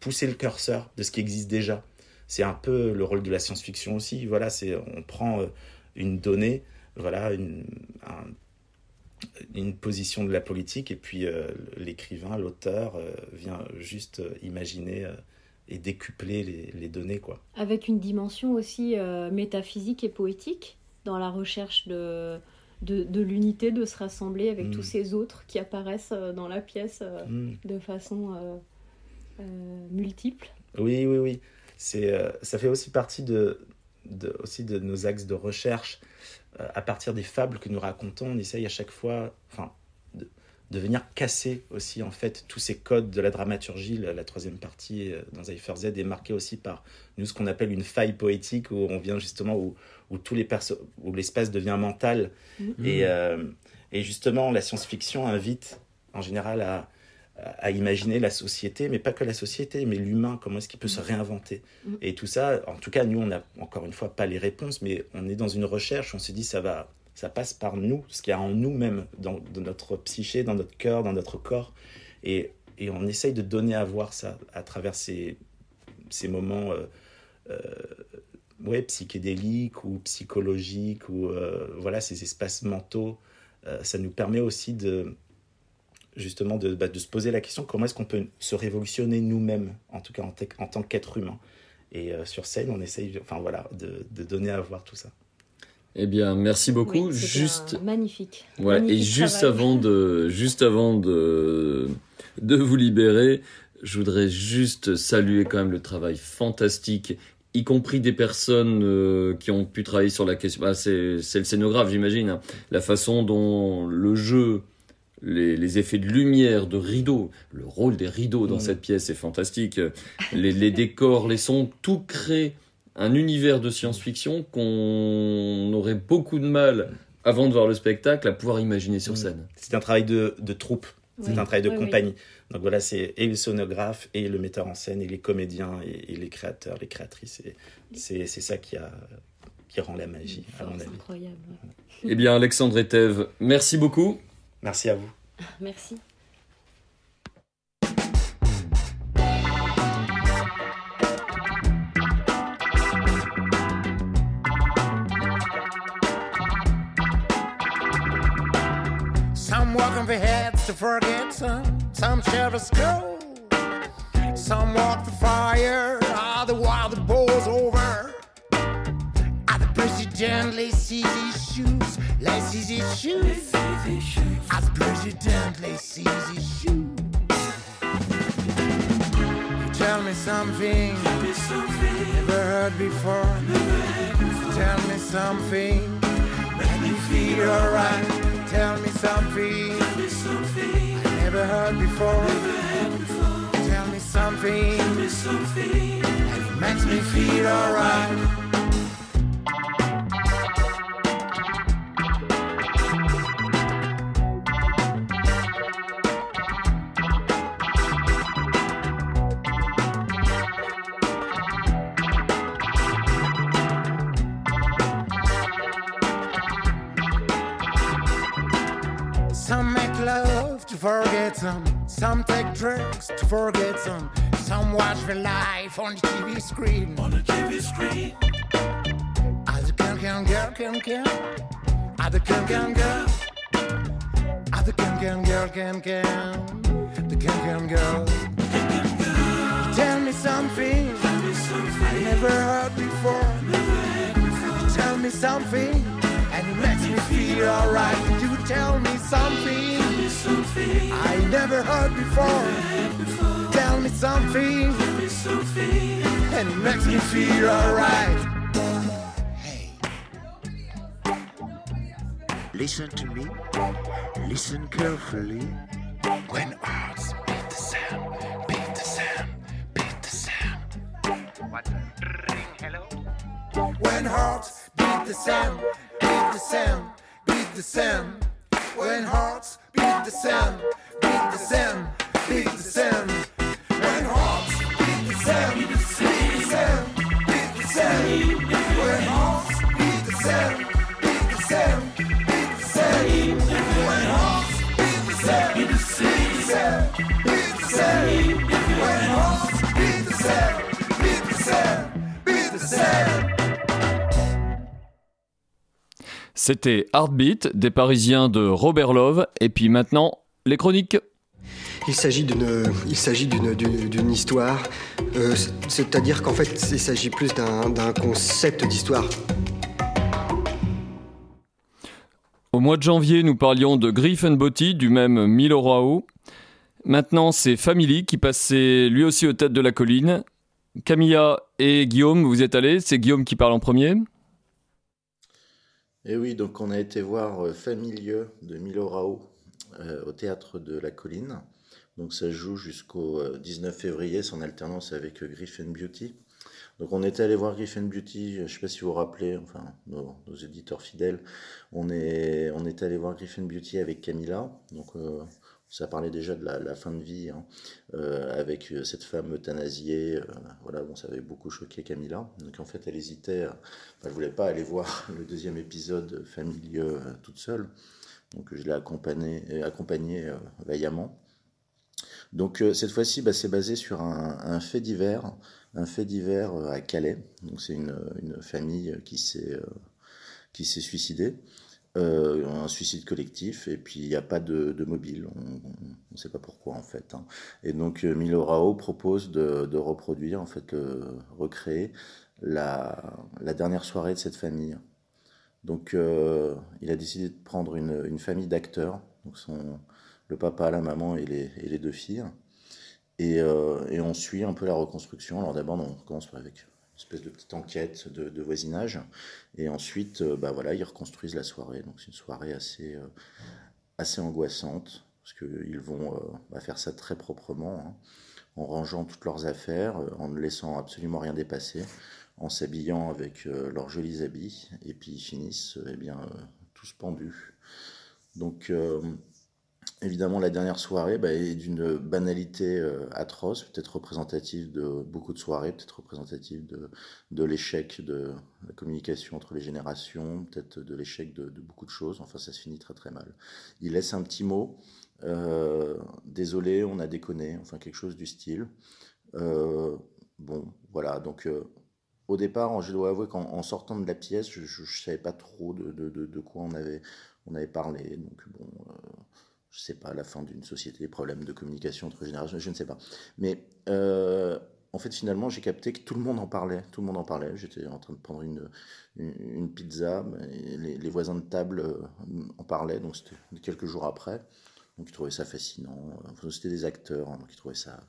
pousser le curseur de ce qui existe déjà. C'est un peu le rôle de la science-fiction aussi. Voilà, c'est on prend euh, une donnée, voilà, une, un- une position de la politique et puis euh, l'écrivain, l'auteur euh, vient juste euh, imaginer euh, et décupler les, les données quoi. Avec une dimension aussi euh, métaphysique et poétique dans la recherche de, de, de l'unité, de se rassembler avec Mm. tous ces autres qui apparaissent euh, dans la pièce euh, Mm. de façon euh, multiple. Oui, oui, oui. C'est, ça fait aussi partie de, de, aussi de nos axes de recherche. À partir des fables que nous racontons, on essaye à chaque fois enfin, de, venir casser aussi en fait tous ces codes de la dramaturgie. La, la troisième partie euh, dans Cypher Z est marquée aussi par nous ce qu'on appelle une faille poétique où on vient justement où, où tous les perso- où l'espace devient mental Mhm. et, euh, et justement la science-fiction invite en général à, à imaginer la société, mais pas que la société, mais l'humain, comment est-ce qu'il peut se réinventer. Mhm. Et tout ça, en tout cas, nous, on n'a encore une fois pas les réponses, mais on est dans une recherche, on se dit ça va, ça passe par nous, ce qu'il y a en nous-mêmes, dans, notre psyché, dans notre cœur, dans notre corps, et, on essaye de donner à voir ça à travers ces, moments euh, euh, ouais, psychédéliques ou psychologiques, ou euh, voilà, ces espaces mentaux. Ça nous permet aussi de justement bah, de se poser la question comment est-ce qu'on peut se révolutionner nous-mêmes, en tout cas en, tant qu'être humain? Et sur scène, on essaye enfin, voilà, de donner à voir tout ça. Eh bien, merci beaucoup. Oui, juste, magnifique. ouais, et juste travail. avant de, juste avant de, de vous libérer, je voudrais juste saluer quand même le travail fantastique, y compris des personnes euh, qui ont pu travailler sur la question. Bah, c'est, le scénographe, j'imagine. hein. La façon dont le jeu, les, les effets de lumière, de rideaux, le rôle des rideaux dans Mhm. cette pièce est fantastique. Les, les décors, les sons, tout crée un univers de science-fiction qu'on aurait beaucoup de mal, avant de voir le spectacle, à pouvoir imaginer sur Mhm. scène. C'est un travail de, de troupe, c'est Oui. un travail de Oui, oui. compagnie. Donc voilà, c'est et le sonographe, et le metteur en scène, et les comédiens, et, et les créateurs, les créatrices. Et c'est, c'est ça qui, a, qui rend la magie, à mon avis. incroyable. ouais. Eh bien, Alexandre et Thèves, merci beaucoup. Merci à vous. Merci. To forget some, a skull. Some walk the fire, ah, other while the bowl's over. Ah, other president laces his shoes, laces his shoes. Ah, other president laces his shoes. You tell me something, never heard before. Tell me something, make me feel alright. Tell me something, I never heard before. Tell me something, and it makes me feel alright. Love to forget some. Some take drugs to forget some. Some watch their life on the TV screen. On the TV screen. Other can can girl can can. Other can can girl. Other can can girl can can. The can can girl. Tell me something. I never heard before. Tell me something, and it makes me feel alright. You tell me something, I never heard before. Tell me something, and it makes me feel alright. Hey, listen to me, listen carefully. When hearts beat the sound, beat the sound, beat the sound. What? Ring, hello? When hearts beat the sound, beat the sound, beat the sound when hearts beat the same, beat the same, beat the same. When hearts beat the same, beat the same, beat the same. When hearts beat the same, beat the same, beat the same. When hearts beat the same, beat the same, beat the same. C'était Heartbeat des Parisiens de Robert Love. Et puis maintenant, les chroniques. Il s'agit d'une, il s'agit d'une, d'une, d'une histoire, euh, c'est-à-dire qu'en fait, il s'agit plus d'un, d'un concept d'histoire. Au mois de janvier, nous parlions de Griffin Botti, du même Milo Rao. Maintenant, c'est Family qui passait lui aussi aux têtes de la colline. Camilla et Guillaume, vous êtes allés. C'est Guillaume qui parle en premier. Et oui, donc on a été voir euh, Familieux de Milo Rao euh, au théâtre de la colline. Donc ça joue jusqu'au euh, 19 février, c'est en alternance avec euh, Griffin Beauty. Donc on était allé voir Griffin Beauty, je ne sais pas si vous vous rappelez, enfin nos, nos éditeurs fidèles, on est, on est allé voir Griffin Beauty avec Camilla. Donc euh, ça parlait déjà de la, fin de vie hein, euh, avec euh, cette femme euthanasiée. euh, voilà, bon, ça avait beaucoup choqué Camilla. Donc en fait, elle hésitait. euh, Enfin, elle voulait pas aller voir le deuxième épisode familieux euh, toute seule. Donc je l'ai accompagnée accompagné, vaillamment. Donc cette fois-ci, bah, c'est basé sur un, fait divers, un fait divers à Calais. Donc c'est une, une famille qui s'est qui s'est suicidée, euh, un suicide collectif, et puis il n'y a pas de, mobile. On ne sait pas pourquoi en fait. hein. Et donc euh, Milo Rao propose de, reproduire, en fait, recréer la, la dernière soirée de cette famille. Donc euh, il a décidé de prendre une, une famille d'acteurs, donc son, le papa, la maman et les, et les deux filles. Et, et on suit un peu la reconstruction. Alors d'abord, on commence avec espèce de petite enquête de, voisinage. Et ensuite, euh, bah voilà, ils reconstruisent la soirée. Donc c'est une soirée assez, euh, assez angoissante, parce qu'ils vont euh, bah, faire ça très proprement, hein, en rangeant toutes leurs affaires, en ne laissant absolument rien dépasser, en s'habillant avec leurs jolis habits, et puis ils finissent eh bien, tous pendus. Donc, évidemment, la dernière soirée bah, est d'une banalité euh, atroce, peut-être représentative de beaucoup de soirées, peut-être représentative de, l'échec de la communication entre les générations, peut-être de l'échec de, beaucoup de choses. Enfin, ça se finit très très mal. Il laisse un petit mot. euh, désolé, on a déconné, enfin quelque chose du style. Euh, bon, voilà, donc au départ, je dois avouer qu'en en sortant de la pièce, je ne savais pas trop de, quoi on avait, parlé. Donc, bon, je sais pas, la fin d'une société, les problèmes de communication entre générations, je ne sais pas. Mais euh, en fait, finalement, j'ai capté que tout le monde en parlait. Tout le monde en parlait. J'étais en train de prendre une, une, pizza, les, voisins de table euh, en parlaient, donc c'était quelques jours après. Donc, ils trouvaient ça fascinant. C'était des acteurs, hein, donc ils trouvaient ça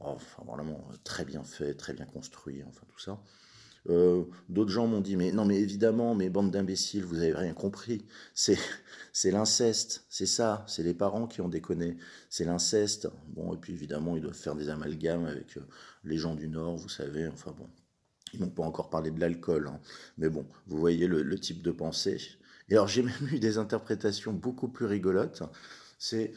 oh, vraiment très bien fait, très bien construit, enfin tout ça. Euh, D'autres gens m'ont dit mais non mais évidemment mais bande d'imbéciles vous avez rien compris. C'est c'est l'inceste c'est ça c'est les parents qui ont déconné. C'est l'inceste. Bon et puis évidemment ils doivent faire des amalgames avec euh, les gens du Nord vous savez enfin bon. Ils n'ont pas encore parlé de l'alcool hein. mais bon vous voyez le, le type de pensée. Et alors j'ai même eu des interprétations beaucoup plus rigolotes. C'est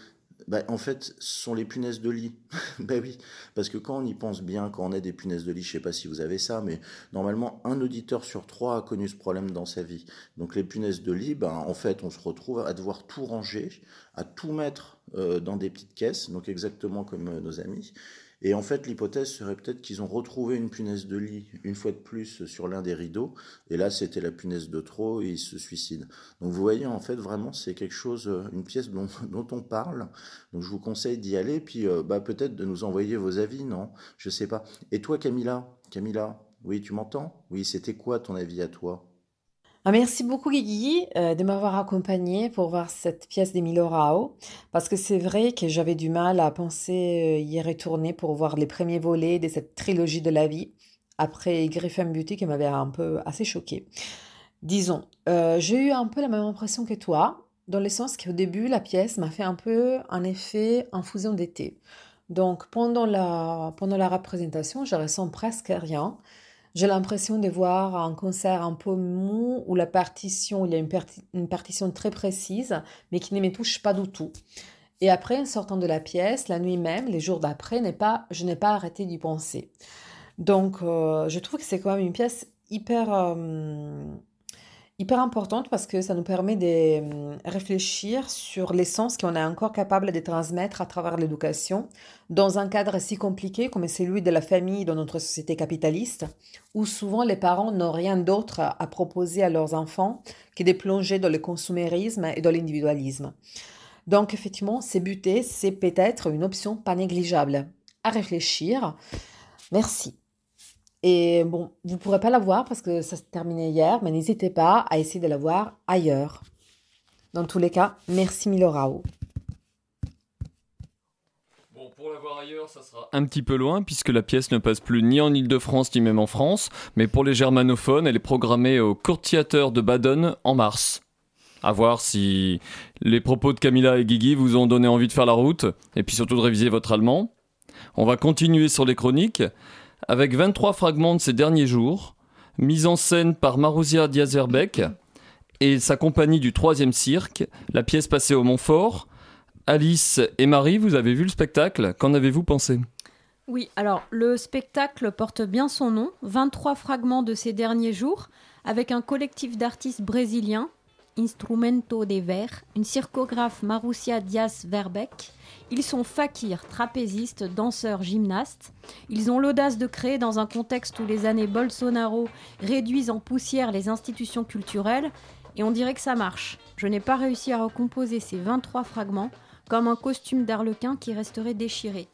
bah, en fait, ce sont les punaises de lit. ben oui, parce que quand on y pense bien, quand on a des punaises de lit, je sais pas si vous avez ça, mais normalement, un auditeur sur trois a connu ce problème dans sa vie. Donc les punaises de lit, ben, en fait, on se retrouve à devoir tout ranger, à tout mettre euh, dans des petites caisses, donc exactement comme euh, nos amis. Et en fait, l'hypothèse serait peut-être qu'ils ont retrouvé une punaise de lit une fois de plus sur l'un des rideaux, et là, c'était la punaise de trop, et ils se suicident. Donc vous voyez, en fait, vraiment, c'est quelque chose, euh, une pièce dont, on parle. Donc je vous conseille d'y aller, puis euh, bah, peut-être de nous envoyer vos avis, non? Je sais pas. Et toi, Camilla? Camilla, oui, tu m'entends? Oui, c'était quoi ton avis à toi? Ah, merci beaucoup Guigui euh, de m'avoir accompagné pour voir cette pièce d'Emilio Rao parce que c'est vrai que j'avais du mal à penser euh, y retourner pour voir les premiers volets de cette trilogie de la vie après Griffin Beauty qui m'avait un peu assez choquée. Disons, euh, j'ai eu un peu la même impression que toi dans le sens qu'au début la pièce m'a fait un peu un effet infusion d'été. Donc pendant la, pendant la représentation, je ressens presque rien. J'ai l'impression de voir un concert un peu mou où la partition, il y a une, parti- une partition très précise, mais qui ne me touche pas du tout. Et après, en sortant de la pièce, la nuit même, les jours d'après, pas, je n'ai pas arrêté d'y penser. Donc, euh, je trouve que c'est quand même une pièce hyper, euh, hyper importante parce que ça nous permet de hum, réfléchir sur l'essence qu'on est encore capable de transmettre à travers l'éducation dans un cadre si compliqué comme celui de la famille dans notre société capitaliste, où souvent les parents n'ont rien d'autre à proposer à leurs enfants que de plonger dans le consumérisme et dans l'individualisme. Donc effectivement, ces butées, c'est peut-être une option pas négligeable à réfléchir. Merci. Et bon, vous ne pourrez pas la voir parce que ça s'est terminé hier, mais n'hésitez pas à essayer de la voir ailleurs. Dans tous les cas, merci Milorao. Bon, pour la voir ailleurs, ça sera un petit peu loin puisque la pièce ne passe plus ni en Ile-de-France ni même en France, mais pour les germanophones, elle est programmée au Courttheater de Baden en mars. À voir si les propos de Camilla et Guigui vous ont donné envie de faire la route et puis surtout de réviser votre allemand. On va continuer sur les chroniques avec 23 fragments de ces derniers jours, mis en scène par Marozia Diazerbeck et sa compagnie du troisième cirque, la pièce passée au Montfort. Alice et Marie, vous avez vu le spectacle, qu'en avez-vous pensé? Oui, alors le spectacle porte bien son nom, 23 fragments de ces derniers jours, avec un collectif d'artistes brésiliens, Instrumento de Ver, une circographe Marussia Dias Verbeck. Ils sont fakirs, trapézistes, danseurs, gymnastes. Ils ont l'audace de créer dans un contexte où les années Bolsonaro réduisent en poussière les institutions culturelles, et on dirait que ça marche. Je n'ai pas réussi à recomposer ces 23 fragments comme un costume d'arlequin qui resterait déchiré.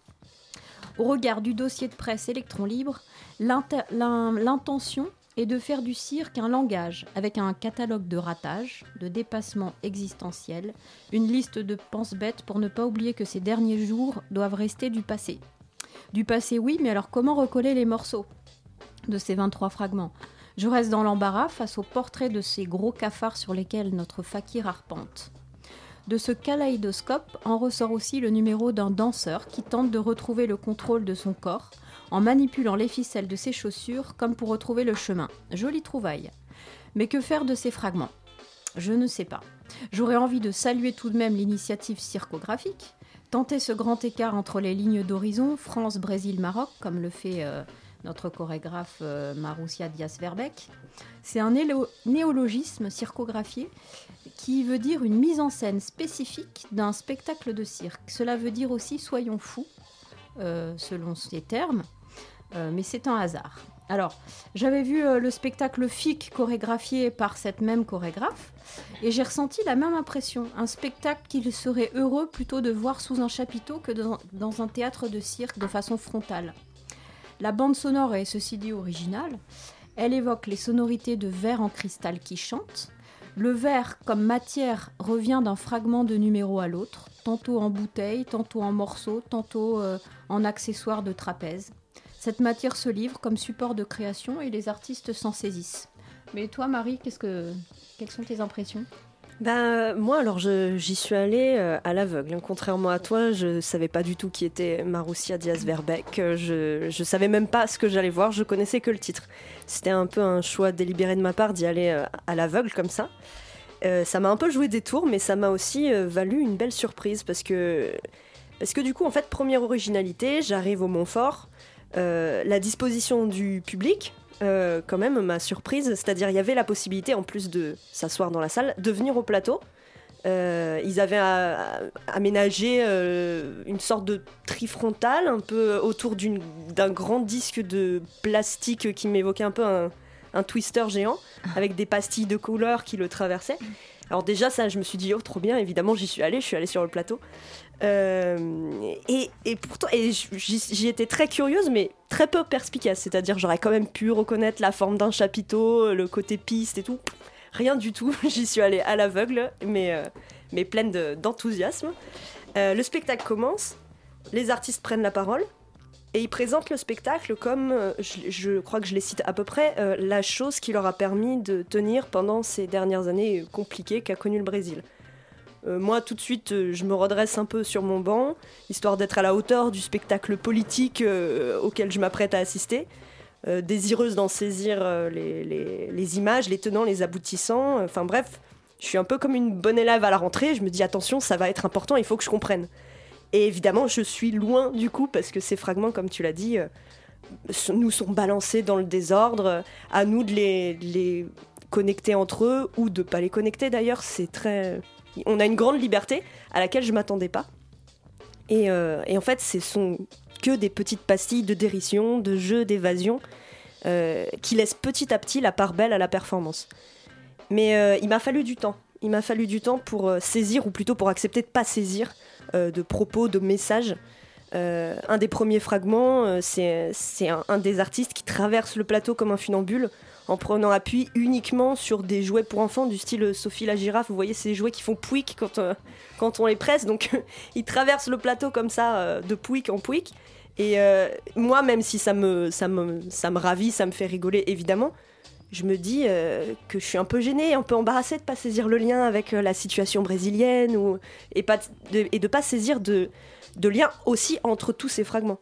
Au regard du dossier de presse Électron Libre, l'intention est de faire du cirque un langage, avec un catalogue de ratages, de dépassements existentiels, une liste de pense-bêtes pour ne pas oublier que ces derniers jours doivent rester du passé. Du passé, oui, mais alors comment recoller les morceaux de ces 23 fragments? Je reste dans l'embarras face au portrait de ces gros cafards sur lesquels notre fakir arpente. De ce kaléidoscope en ressort aussi le numéro d'un danseur qui tente de retrouver le contrôle de son corps en manipulant les ficelles de ses chaussures comme pour retrouver le chemin. Jolie trouvaille. Mais que faire de ces fragments? Je ne sais pas. J'aurais envie de saluer tout de même l'initiative circographique, tenter ce grand écart entre les lignes d'horizon France, Brésil, Maroc, comme le fait euh, notre chorégraphe euh, Marussia Dias-Verbeck. C'est un néologisme circographié qui veut dire une mise en scène spécifique d'un spectacle de cirque. Cela veut dire aussi soyons fous, euh, selon ces termes, mais c'est un hasard. Alors, j'avais vu euh, le spectacle FIC chorégraphié par cette même chorégraphe, et j'ai ressenti la même impression. Un spectacle qu'il serait heureux plutôt de voir sous un chapiteau que dans, un théâtre de cirque de façon frontale. La bande sonore est ceci dit originale. Elle évoque les sonorités de verre en cristal qui chantent. Le verre comme matière revient d'un fragment de numéro à l'autre, tantôt en bouteille, tantôt en morceaux, tantôt euh, en accessoire de trapèze. Cette matière se livre comme support de création et les artistes s'en saisissent. Mais toi, Marie, qu'est-ce que... quelles sont tes impressions? Ben, moi, alors, j'y suis allée euh, à l'aveugle. Contrairement à toi, je savais pas du tout qui était Marussia Diaz-Verbeck. Euh, Je, je savais même pas ce que j'allais voir, je connaissais que le titre. C'était un peu un choix délibéré de ma part d'y aller euh, à l'aveugle comme ça. Euh, ça m'a un peu joué des tours, mais ça m'a aussi valu une belle surprise parce que, parce que du coup, en fait, première originalité, j'arrive au Montfort. Euh, la disposition du public, euh, quand même, m'a surprise. C'est-à-dire, il y avait la possibilité, en plus de s'asseoir dans la salle, de venir au plateau. Euh, ils avaient aménagé une sorte de trifrontal un peu autour d'un grand disque de plastique qui m'évoquait un peu un, twister géant avec des pastilles de couleur qui le traversaient. Alors déjà ça je me suis dit oh trop bien évidemment j'y suis allée je suis allée sur le plateau Euh, et, pourtant j'y étais très curieuse mais très peu perspicace. C'est-à-dire j'aurais quand même pu reconnaître la forme d'un chapiteau le côté piste et tout. Rien du tout. J'y suis allée à l'aveugle mais euh, mais pleine de- d'enthousiasme. Euh, le spectacle commence. Les artistes prennent la parole et ils présentent le spectacle comme, je, crois que je les cite à peu près, la chose qui leur a permis de tenir pendant ces dernières années compliquées qu'a connu le Brésil. Euh, moi, tout de suite, euh, je me redresse un peu sur mon banc, histoire d'être à la hauteur du spectacle politique euh, auquel je m'apprête à assister, désireuse d'en saisir les, images, les tenants, les aboutissants. Enfin bref, je suis un peu comme une bonne élève à la rentrée, je me dis attention, ça va être important, il faut que je comprenne. Et évidemment, je suis loin du coup, parce que ces fragments, comme tu l'as dit, nous sont balancés dans le désordre. À nous de les, de les connecter entre eux ou de pas les connecter d'ailleurs. C'est très. On a une grande liberté à laquelle je m'attendais pas. Et, euh, et en fait, ce sont que des petites pastilles de dérision, de jeux, d'évasion, euh, qui laissent petit à petit la part belle à la performance. Mais euh, il m'a fallu du temps. Il m'a fallu du temps pour saisir, ou plutôt pour accepter de pas saisir, de propos, de messages. Un des premiers fragments, c'est un des artistes qui traverse le plateau comme un funambule en prenant appui uniquement sur des jouets pour enfants du style Sophie la girafe. Vous voyez ces jouets qui font pouic quand, euh, quand on les presse. Donc il traverse le plateau comme ça, euh, de pouic en pouic. Et euh, moi, même si ça me, ça, me, ça me ravit, ça me fait rigoler évidemment, je me dis que je suis un peu gênée, un peu embarrassée de pas saisir le lien avec la situation brésilienne ou, et, pas de, et de pas saisir de, de lien aussi entre tous ces fragments.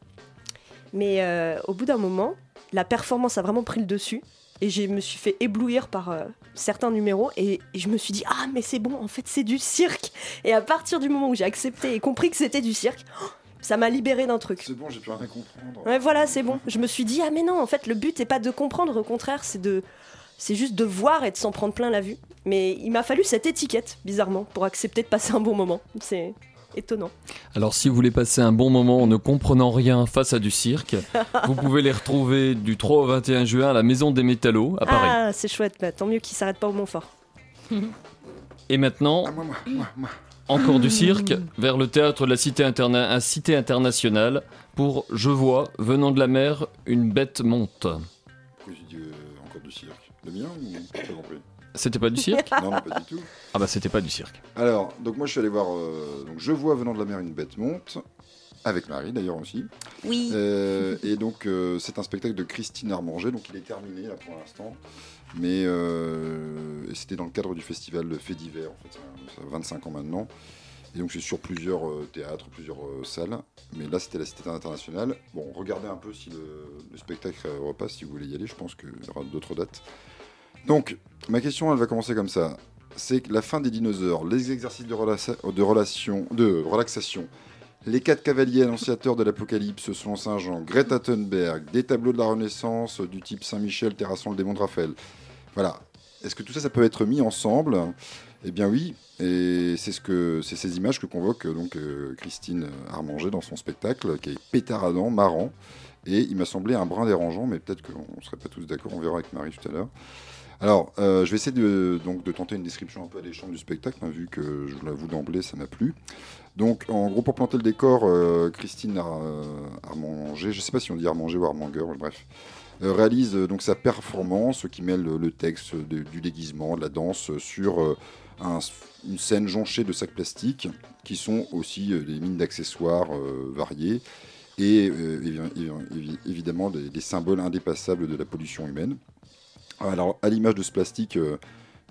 Mais au bout d'un moment, la performance a vraiment pris le dessus et je me suis fait éblouir par euh, certains numéros et, et je me suis dit ah mais c'est bon en fait c'est du cirque et à partir du moment où j'ai accepté et compris que c'était du cirque oh, ça m'a libéré d'un truc C'est bon, j'ai plus rien à comprendre. Ouais, voilà, c'est bon. Je me suis dit, ah mais non, en fait, le but n'est pas de comprendre, au contraire, c'est de, c'est juste de voir et de s'en prendre plein la vue. Mais il m'a fallu cette étiquette, bizarrement, pour accepter de passer un bon moment. C'est étonnant. Alors si vous voulez passer un bon moment en ne comprenant rien face à du cirque, vous pouvez les retrouver du 3 au 21 juin à la Maison des Métallos à Paris. Ah, c'est chouette, bah, tant mieux qu'il s'arrête pas au Montfort. Et maintenant, encore du cirque, vers le théâtre de la Cité, interna- à Cité internationale pour Je vois, venant de la mer, une bête monte. Pourquoi j'ai dit euh, encore du cirque Le mien ou J'ai pas compris. C'était pas du cirque Non, non, pas du tout. Ah bah c'était pas du cirque. Alors, donc moi je suis allé voir. euh, donc je vois venant de la mer une bête monte. Avec Marie d'ailleurs aussi. Oui. Euh, et donc euh, c'est un spectacle de Christine Armanger, donc il est terminé là pour l'instant. Mais euh, et c'était dans le cadre du festival de Fait d'hiver, en fait, ça, a 25 ans maintenant. Et donc c'est sur plusieurs euh, théâtres, plusieurs euh, salles. Mais là c'était la Cité internationale. Bon, regardez un peu si le, le spectacle repasse, si vous voulez y aller, je pense qu'il y aura d'autres dates. Donc, ma question, elle va commencer comme ça. C'est la fin des dinosaures, les exercices de, relation, de relaxation, les quatre cavaliers annonciateurs de l'apocalypse selon Saint Jean, Greta Thunberg, des tableaux de la Renaissance du type Saint-Michel terrassant le démon de Raphaël. Voilà. Est-ce que tout ça, ça peut être mis ensemble? Eh bien oui. Et c'est ce que c'est ces images que convoque donc euh, Christine Armanger dans son spectacle, qui est pétaradant, marrant. Et il m'a semblé un brin dérangeant, mais peut-être qu'on ne serait pas tous d'accord. On verra avec Marie tout à l'heure. Alors, euh, je vais essayer de, donc, de tenter une description un peu alléchante du spectacle, hein, vu que je vous l'avoue d'emblée, ça m'a plu. Donc, en gros, pour planter le décor, euh, Christine euh, Armanger, je ne sais pas si on dit Armanger ou Armanger, bref, réalise donc sa performance qui mêle le, texte du déguisement, de la danse, sur un- une scène jonchée de sacs plastiques, qui sont aussi des mines d'accessoires variés, et évi- évi- évi- évidemment des symboles indépassables de la pollution humaine. Alors, à l'image de ce plastique, euh,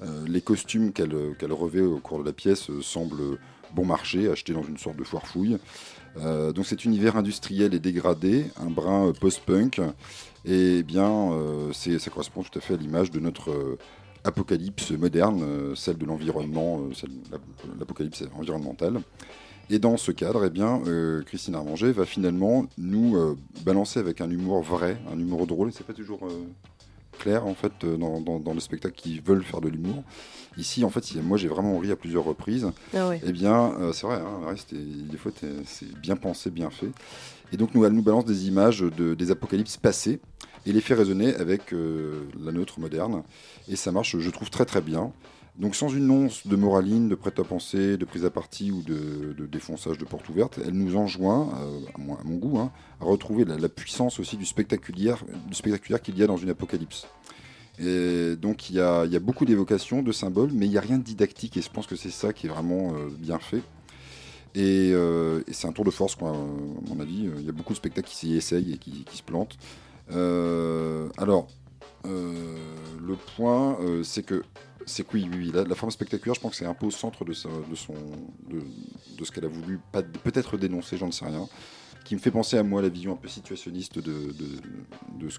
euh, les costumes qu'elle qu'elle revêt au cours de la pièce euh, semblent bon marché, achetés dans une sorte de foire fouille. Euh, donc cet univers industriel est dégradé, un brin euh, post-punk, et eh bien euh, ça correspond tout à fait à l'image de notre euh, apocalypse moderne, euh, celle de l'environnement, euh, l'apocalypse environnementale. Et dans ce cadre, eh bien, euh, Christine Armanger va finalement nous euh, balancer avec un humour vrai, un humour drôle, et c'est pas toujours euh, clair en fait euh, dans, dans, dans le spectacle qui veulent faire de l'humour. Ici, en fait, moi j'ai vraiment ri à plusieurs reprises. Ah ouais. Eh bien, euh, c'est vrai, hein, ouais, des fois c'est bien pensé, bien fait. Et donc, nous, elle nous balance des images de, des apocalypses passés et les fait résonner avec euh, la nôtre moderne. Et ça marche, je trouve, très très bien. Donc, sans une once de moraline, de prêt-à-penser, de prise à partie ou de, défonçage de porte ouverte, elle nous enjoint, euh, à, mon, goût, hein, à retrouver la, puissance aussi du spectaculaire, du spectaculaire qu'il y a dans une apocalypse. Et donc il y a, beaucoup d'évocations, de symboles, mais il n'y a rien de didactique et je pense que c'est ça qui est vraiment euh, bien fait. Et, euh, et c'est un tour de force, à mon avis. Il y a beaucoup de spectacles qui s'y essayent et qui, se plantent. Alors, le point, c'est que c'est que oui, oui, la, forme spectaculaire, je pense que c'est un peu au centre de, son, de, ce qu'elle a voulu peut-être dénoncer, j'en sais rien qui me fait penser à moi la vision un peu situationniste de, de, ce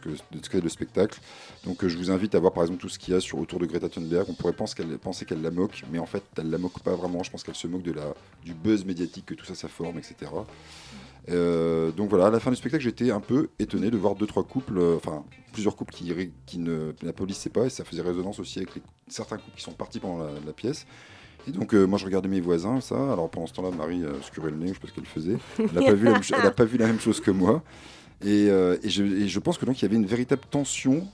qu'est le spectacle. Donc euh, je vous invite à voir par exemple tout ce qu'il y a sur autour de Greta Thunberg. On pourrait penser qu'elle qu'elle la moque, mais en fait elle la moque pas vraiment. Je pense qu'elle se moque de la du buzz médiatique que tout ça ça forme, etc. Euh, donc voilà, à la fin du spectacle, j'étais un peu étonné de voir deux trois couples, euh, enfin plusieurs couples qui, qui ne n'applaudissaient pas et ça faisait résonance aussi avec certains couples qui sont partis pendant la, la pièce. Et donc euh, moi je regardais mes voisins, ça. Alors pendant ce temps-là, Marie se curait le nez, je sais pas ce qu'elle faisait. Elle n'a pas, la pas vu la même chose que moi. Et, je, pense que donc il y avait une véritable tension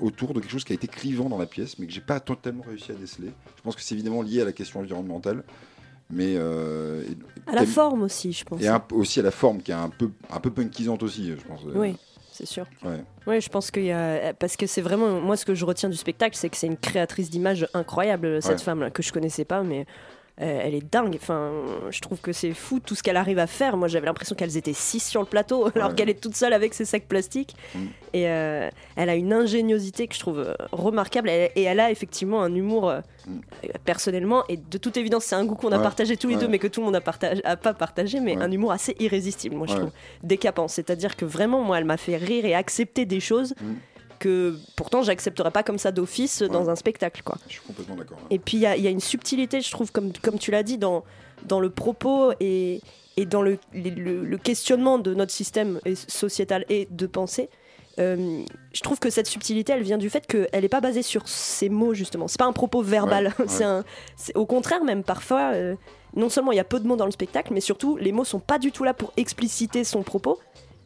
autour de quelque chose qui a été clivant dans la pièce, mais que j'ai pas totalement réussi à déceler. Je pense que c'est évidemment lié à la question environnementale, mais euh, et- À la forme aussi, je pense. et un- aussi à la forme qui est un peu un peu punkisante aussi, je pense. Oui, c'est sûr. Ouais. Oui, je pense qu'il y a. Parce que c'est vraiment. Moi, ce que je retiens du spectacle, c'est que c'est une créatrice d'images incroyable, cette Ouais. femme-là, que je connaissais pas, mais. Euh, elle est dingue. Enfin, je trouve que c'est fou tout ce qu'elle arrive à faire. Moi, j'avais l'impression qu'elles étaient six sur le plateau, alors Ouais. qu'elle est toute seule avec ses sacs plastiques. Mm. Et euh, elle a une ingéniosité que je trouve euh, remarquable. Et, elle a effectivement un humour, euh, euh, personnellement, et de toute évidence, c'est un goût qu'on a Mm. Partagé tous les Ouais. deux, mais que tout le monde a, partagé, a pas partagé, mais un humour assez irrésistible, moi, je trouve. Décapant. C'est-à-dire que vraiment, moi, elle m'a fait rire et accepter des choses que pourtant j'accepterais pas comme ça d'office dans un spectacle quoi. Je suis complètement d'accord. Et puis il y, a- il y a une subtilité je trouve comme, comme tu l'as dit dans, dans le propos et, et dans le, les- le, le questionnement de notre système sociétal et de pensée. Euh, je trouve que cette subtilité, elle vient du fait qu'elle n'est pas basée sur ces mots justement. C'est pas un propos verbal. Ouais, ouais. c'est un, au contraire même parfois. euh, non seulement il y a peu de mots dans le spectacle, mais surtout les mots sont pas du tout là pour expliciter son propos.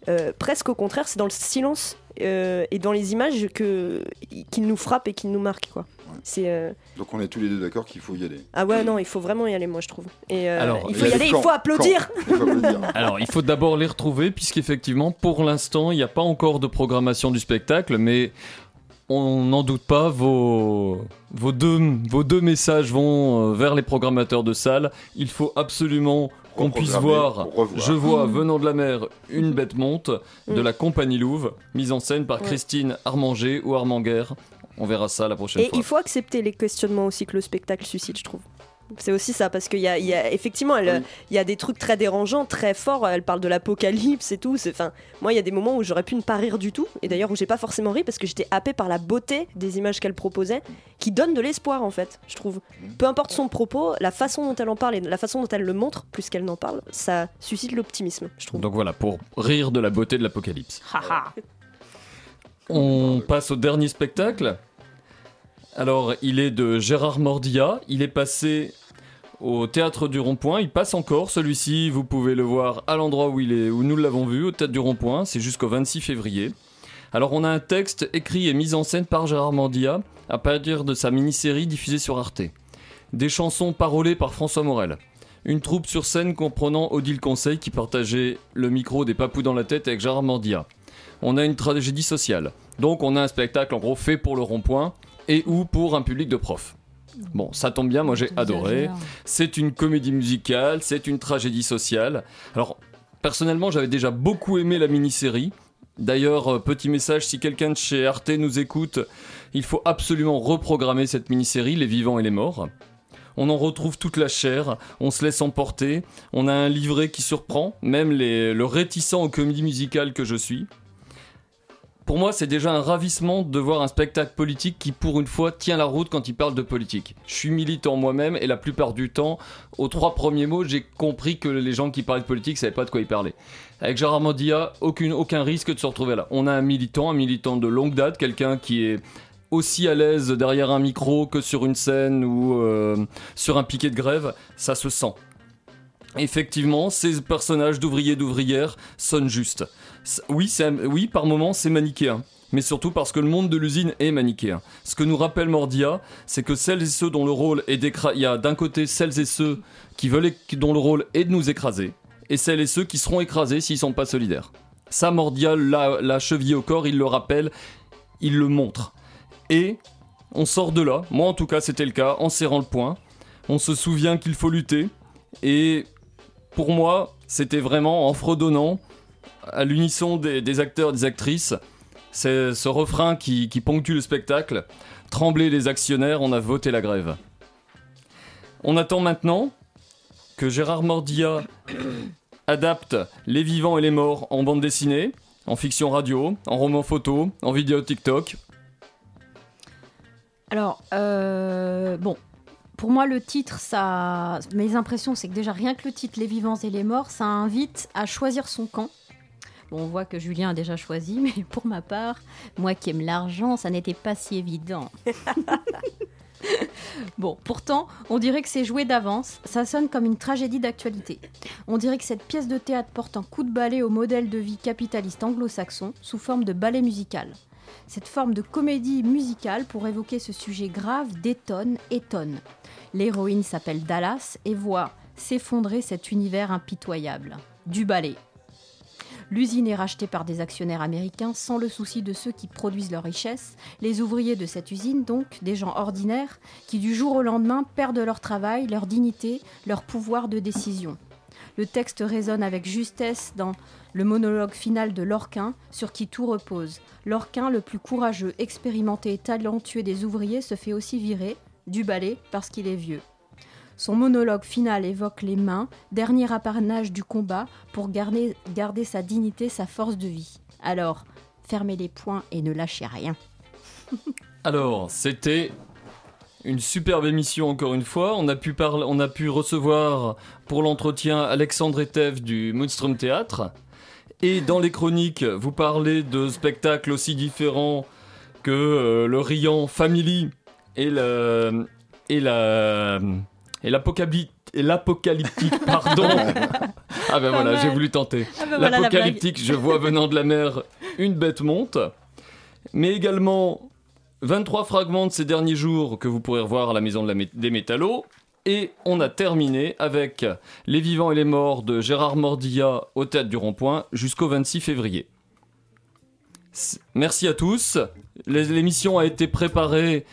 Euh, presque au contraire, c'est dans le silence euh, et dans les images que qu'il nous frappe et qu'il nous marque quoi. C'est euh, Donc on est tous les deux d'accord qu'il faut y aller. ah ouais non, il faut vraiment y aller moi je trouve. Et euh, Alors, il faut y aller, il faut applaudir. Alors, il faut d'abord les retrouver, puisqu'effectivement, pour l'instant, il n'y a pas encore de programmation du spectacle, mais on n'en doute pas, vos, vos, deux, vos deux messages vont vers les programmateurs de salles. Il faut absolument qu'on puisse voir, je vois, Mmh. venant de la mer, une bête monte de la compagnie Louvre, mise en scène par. Christine Armanger ou Armanger. On verra ça la prochaine Et fois. il faut accepter les questionnements aussi que le spectacle suscite, je trouve. C'est aussi ça, parce qu'il y a, il y a- effectivement, elle, il y a des trucs très dérangeants, très forts. Elle parle de l'apocalypse et tout. c'est- Enfin, moi, il y a des moments où j'aurais pu ne pas rire du tout, et d'ailleurs où j'ai pas forcément ri parce que j'étais happée par la beauté des images qu'elle proposait, qui donnent de l'espoir en fait, je trouve. Peu importe son propos, la façon dont elle en parle et la façon dont elle le montre, plus qu'elle n'en parle, ça suscite l'optimisme, je trouve. Donc voilà, pour rire de la beauté de l'apocalypse. On passe au dernier spectacle. Alors, il est de Gérard Mordia. Il est passé au théâtre du Rond-Point. Il passe encore. Celui-ci, vous pouvez le voir à l'endroit où où nous l'avons vu, au théâtre du Rond-Point. C'est jusqu'au 26 février. Alors, on a un texte écrit et mis en scène par Gérard Mordia à partir de sa mini-série diffusée sur Arte. Des chansons parolées par François Morel. Une troupe sur scène comprenant Odile Conseil qui partageait le micro des papous dans la tête avec Gérard Mordia. On a une tragédie sociale. Donc on a un spectacle en gros fait pour le rond-point et ou pour un public de profs. Bon, ça tombe bien, moi j'ai adoré. C'est une comédie musicale, c'est une tragédie sociale. Alors, personnellement, j'avais déjà beaucoup aimé la mini-série. D'ailleurs, euh, petit message, si quelqu'un de chez Arte nous écoute, il faut absolument reprogrammer cette mini-série, Les vivants et les morts. On en retrouve toute la chair, on se laisse emporter, on a un livret qui surprend, même les- le réticent aux comédies musicales que je suis. Pour moi, c'est déjà un ravissement de voir un spectacle politique qui, pour une fois, tient la route quand il parle de politique. Je suis militant moi-même et la plupart du temps, aux trois premiers mots, j'ai compris que les gens qui parlaient de politique savaient pas de quoi ils parlaient. Avec Gérard Mandia, aucun risque de se retrouver là. On a un militant, un militant de longue date, quelqu'un qui est aussi à l'aise derrière un micro que sur une scène ou euh, sur un piquet de grève, ça se sent. Effectivement, ces personnages d'ouvriers d'ouvrières sonnent justes. Oui, oui, par moments, c'est manichéen. Mais surtout parce que le monde de l'usine est manichéen. Ce que nous rappelle Mordia, c'est que celles et ceux dont le rôle est d'écraser... Il y a d'un côté celles et ceux qui veulent... dont le rôle est de nous écraser, et celles et ceux qui seront écrasés s'ils sont pas solidaires. Ça, Mordia l'a l'a chevillé au corps, il le rappelle, il le montre. Et on sort de là, moi en tout cas c'était le cas, en serrant le poing. On se souvient qu'il faut lutter. Et pour moi, c'était vraiment en fredonnant à l'unisson des, des acteurs et des actrices. C'est ce refrain qui, ponctue le spectacle. Trembler les actionnaires, on a voté la grève. On attend maintenant que Gérard Mordia adapte Les vivants et les morts en bande dessinée, en fiction radio, en roman photo, en vidéo TikTok. Alors, euh, bon, pour moi, le titre, ça, mes impressions, c'est que déjà rien que le titre, Les vivants et les morts, ça invite à choisir son camp. On voit que Julien a déjà choisi, mais pour ma part, moi qui aime l'argent, ça n'était pas si évident. Bon, pourtant, on dirait que c'est joué d'avance, ça sonne comme une tragédie d'actualité. On dirait que cette pièce de théâtre porte un coup de balai au modèle de vie capitaliste anglo-saxon sous forme de ballet musical. Cette forme de comédie musicale pour évoquer ce sujet grave détonne, étonne. L'héroïne s'appelle Dallas et voit s'effondrer cet univers impitoyable. Du ballet. L'usine est rachetée par des actionnaires américains sans le souci de ceux qui produisent leur richesse, les ouvriers de cette usine donc, des gens ordinaires, qui du jour au lendemain perdent leur travail, leur dignité, leur pouvoir de décision. Le texte résonne avec justesse dans le monologue final de Lorquin, sur qui tout repose. Lorquin, le plus courageux, expérimenté et talentueux des ouvriers, se fait aussi virer, du balai, parce qu'il est vieux. Son monologue final évoque les mains, dernier apanage du combat, pour garder, sa dignité, sa force de vie. Alors, fermez les poings et ne lâchez rien. Alors, c'était une superbe émission encore une fois. On a pu, recevoir pour l'entretien Alexandre Etef du Moonstrom Théâtre. Et dans les chroniques, vous parlez de spectacles aussi différents que euh, le Riant Family et la et l'apocalyptique et l'apocalyptique pardon. ah ben Pas voilà, j'ai voulu tenter. Ah ben voilà la l'apocalyptique, je vois venant de la mer une bête monte. Mais également 23 fragments de ces derniers jours que vous pourrez revoir à la maison de la mé- des métallos. Et on a terminé avec Les vivants et les morts de Gérard Mordilla au Théâtre du Rond-Point jusqu'au 26 février. Merci à tous. L'émission a été préparée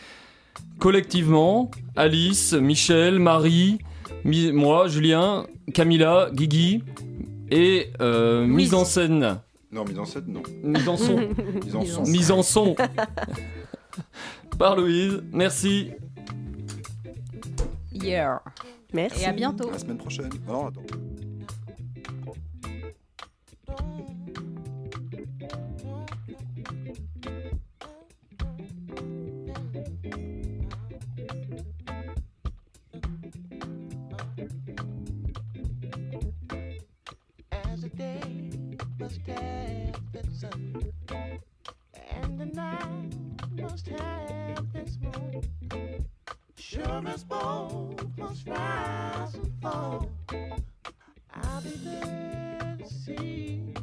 collectivement. Alice, Michel, Marie, mi- moi, Julien, Camilla, Guigui et euh, mise en scène. Non, mise en scène, non. Mise en son. Mise en son. Mise en son. Par Louise. Merci. Yeah. Merci. Et à bientôt. À la semaine prochaine. Non, attends. And the night must have its moon. Sure as both must rise and fall, I'll be there to see